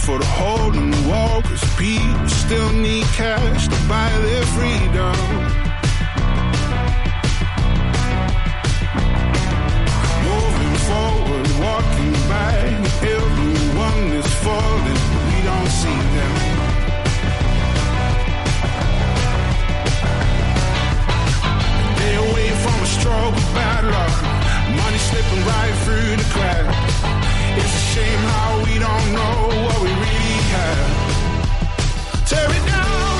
For the hole in the wall, cause people still need cash to buy their freedom. Moving forward, walking back, everyone is falling, we don't see them. They away from a of bad luck, money slipping right through the cracks. It's a shame how we don't know what we really have. Tear it down.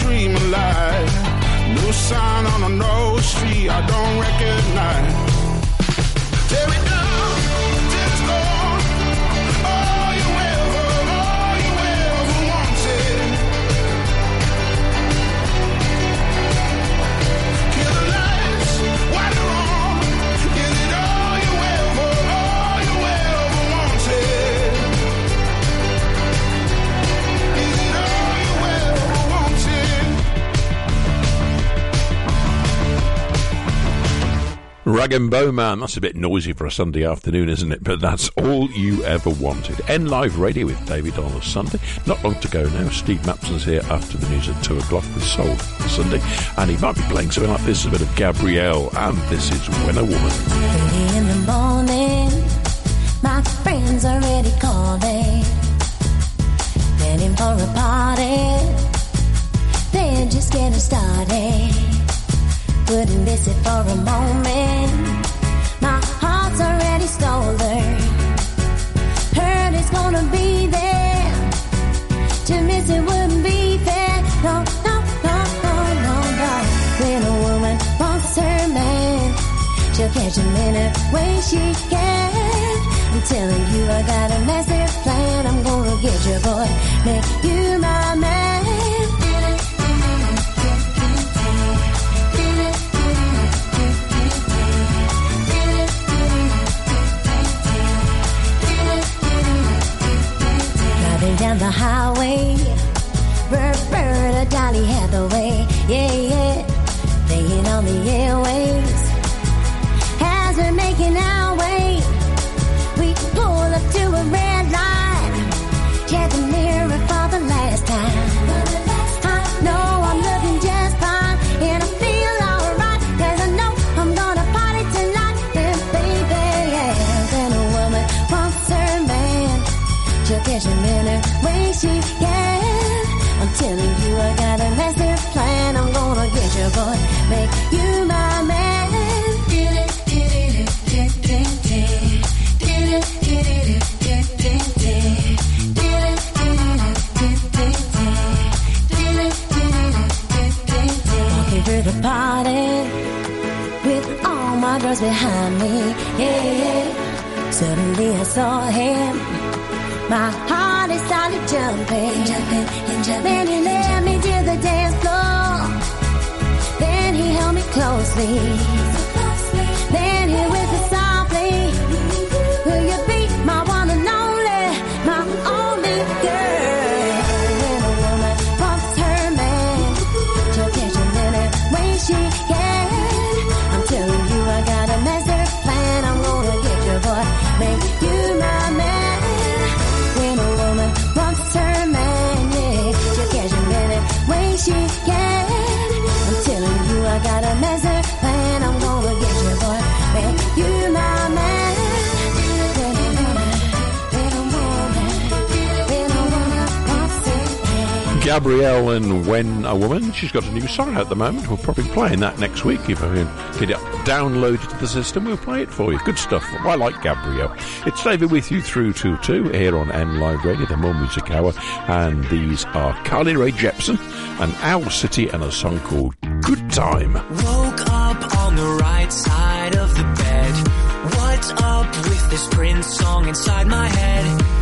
Dream alive. No sign on a no street I don't recognize. Tear it down Rag and Bone Man, that's a bit noisy for a Sunday afternoon, isn't it? But that's all you ever wanted. N Live Radio with David on a Sunday. Not long to go now. Steve Mapson's here after the news at 2 o'clock with Soul Sunday. And he might be playing something like this, a bit of Gabrielle. And this is When a Woman. In the morning, my friends are already calling. Planning for a party, they're just getting started. Wouldn't miss it for a moment. My heart's already stolen. Heard it's gonna be there. To miss it wouldn't be fair. No, no, no, no, no, no. When a woman wants her man, she'll catch him in a way she can. I'm telling you, I got a massive plan. I'm gonna get your boy, make you my man. Down the highway, Roberta Donny Hathaway, yeah, yeah, playing on the airwaves. As we're making our way, we pull up to a red all behind me, yeah, yeah. Suddenly I saw him. My heart is started jumping, jumping, and jumping. Then he led me to the dance floor. Then he held me closely. Gabrielle and When a Woman. She's got a new song out at the moment. We'll probably be playing that next week. If I can get it downloaded to the system, we'll play it for you. Good stuff. I like Gabrielle. It's David with you through to 2 here on N Live Radio, the More Music Hour. And these are Carly Rae Jepsen and Owl City and a song called Good Time. Woke up on the right side of the bed. What's up with this Prince song inside my head?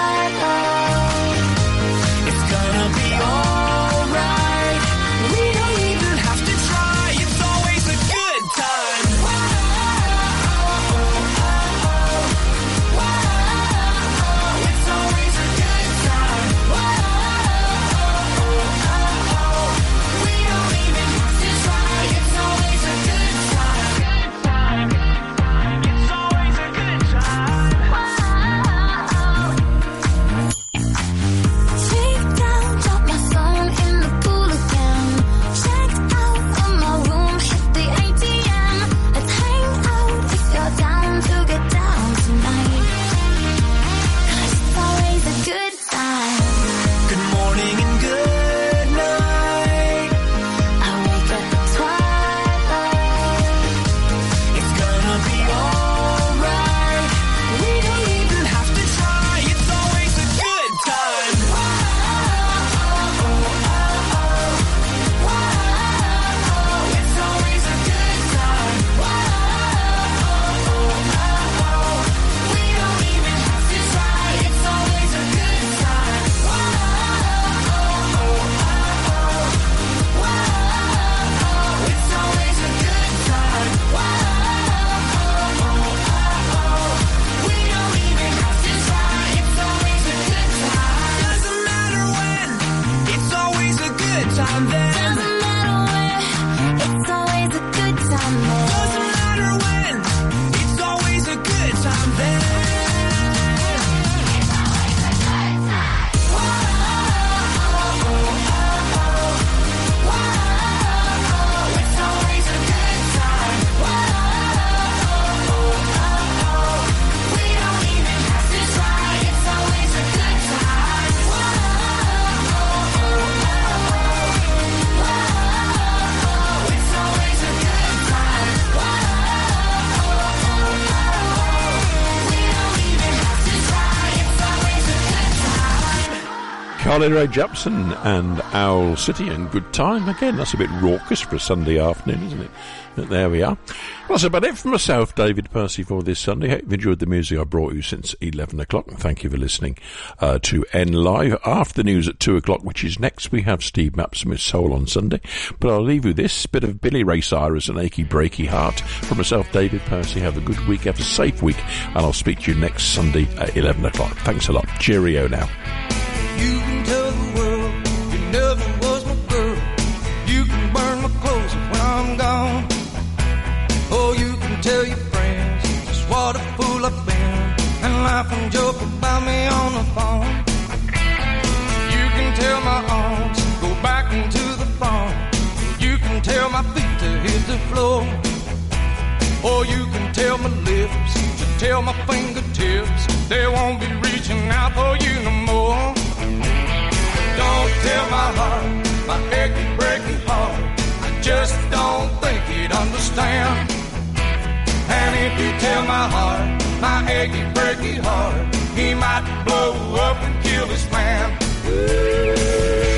Carly Rae Jepsen and Owl City and Good Time. Again, that's a bit raucous for a Sunday afternoon, isn't it? But there we are. Well, that's about it for myself, David Percy, for this Sunday. Hope you've enjoyed the music I brought you since 11 o'clock. And thank you for listening uh, to N Live. After the news at 2 o'clock, which is next, we have Steve Mapson with Soul on Sunday. But I'll leave you this bit of Billy Ray Cyrus and Achy Breaky Heart. For myself, David Percy, have a good week, have a safe week, and I'll speak to you next Sunday at 11 o'clock. Thanks a lot. Cheerio now. You can tell the world you never was my girl. You can burn my clothes when I'm gone. Oh, you can tell your friends just what a fool I've been and laugh and joke about me on the phone. You can tell my arms go back into the phone. You can tell my feet to hit the floor. Or you can tell my lips to tell my fingertips they won't be reaching out for you no more. Don't tell my heart, my achy, breaky heart. I just don't think he'd understand. And if you tell my heart, my achy, breaky heart, he might blow up and kill this man. You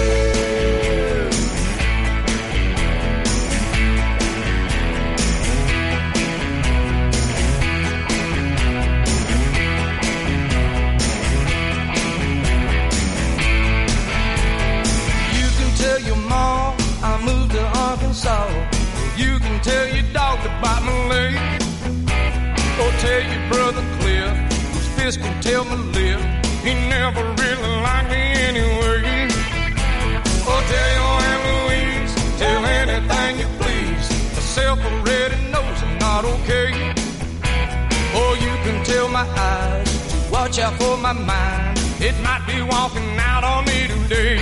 brother Cliff, whose fist can tell my lip. He never really liked me anyway. Or tell your Aunt Louise, tell anything you please. Myself already knows I'm not okay. Or you can tell my eyes to watch out for my mind. It might be walking out on me today.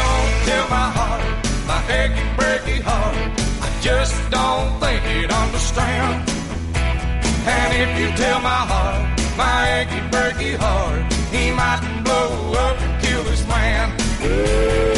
Don't tell my heart, my achy, breaky heart. I just don't think he'd understand. And if you tell my heart, my achy, breaky heart, he might blow up and kill this man.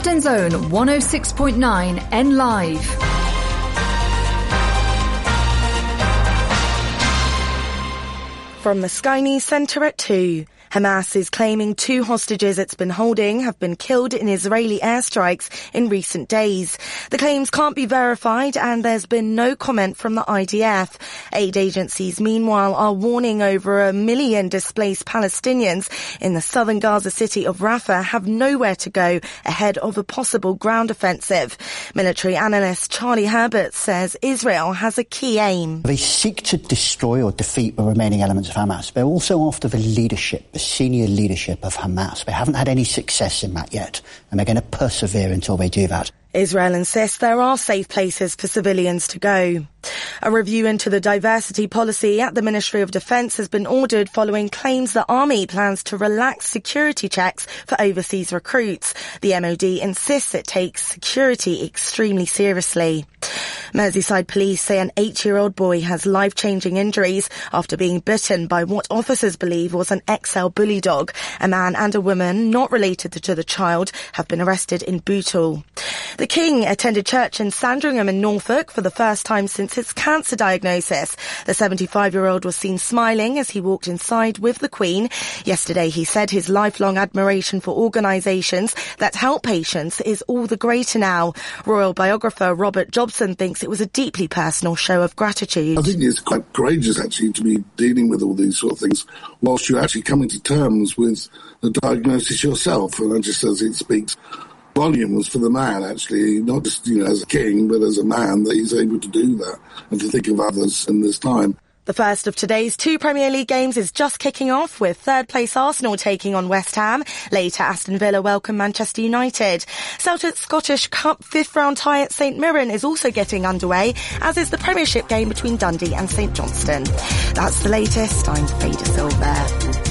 Northampton's own 106.9 N Live. From the Sky News Centre at 2. Hamas is claiming two hostages it's been holding have been killed in Israeli airstrikes in recent days. The claims can't be verified and there's been no comment from the IDF. Aid agencies, meanwhile, are warning over a million displaced Palestinians in the southern Gaza city of Rafah have nowhere to go ahead of a possible ground offensive. Military analyst Charlie Herbert says Israel has a key aim. They seek to destroy or defeat the remaining elements of Hamas. They're also after the leadership, senior leadership of Hamas. They haven't had any success in that yet, and they're going to persevere until they do that. Israel insists there are safe places for civilians to go. A review into the diversity policy at the Ministry of Defence has been ordered following claims the Army plans to relax security checks for overseas recruits. The MOD insists it takes security extremely seriously. Merseyside police say an eight-year-old boy has life-changing injuries after being bitten by what officers believe was an XL bully dog. A man and a woman not related to the child have been arrested in Bootle. The King attended church in Sandringham in Norfolk for the first time since his cancer diagnosis. The 75-year-old was seen smiling as he walked inside with the Queen. Yesterday he said his lifelong admiration for organisations that help patients is all the greater now. Royal biographer Robert Jobson thinks it was a deeply personal show of gratitude. I think it's quite courageous actually to be dealing with all these sort of things whilst you're actually coming to terms with the diagnosis yourself. And I just as it speaks volumes for the man actually, not just you know as a king, but as a man that he's able to do that and to think of others in this time. The first of today's two Premier League games is just kicking off with third place Arsenal taking on West Ham. Later, Aston Villa welcome Manchester United. Celtic's Scottish Cup fifth round tie at St Mirren is also getting underway, as is the Premiership game between Dundee and St Johnstone. That's the latest. I'm Fader Silver.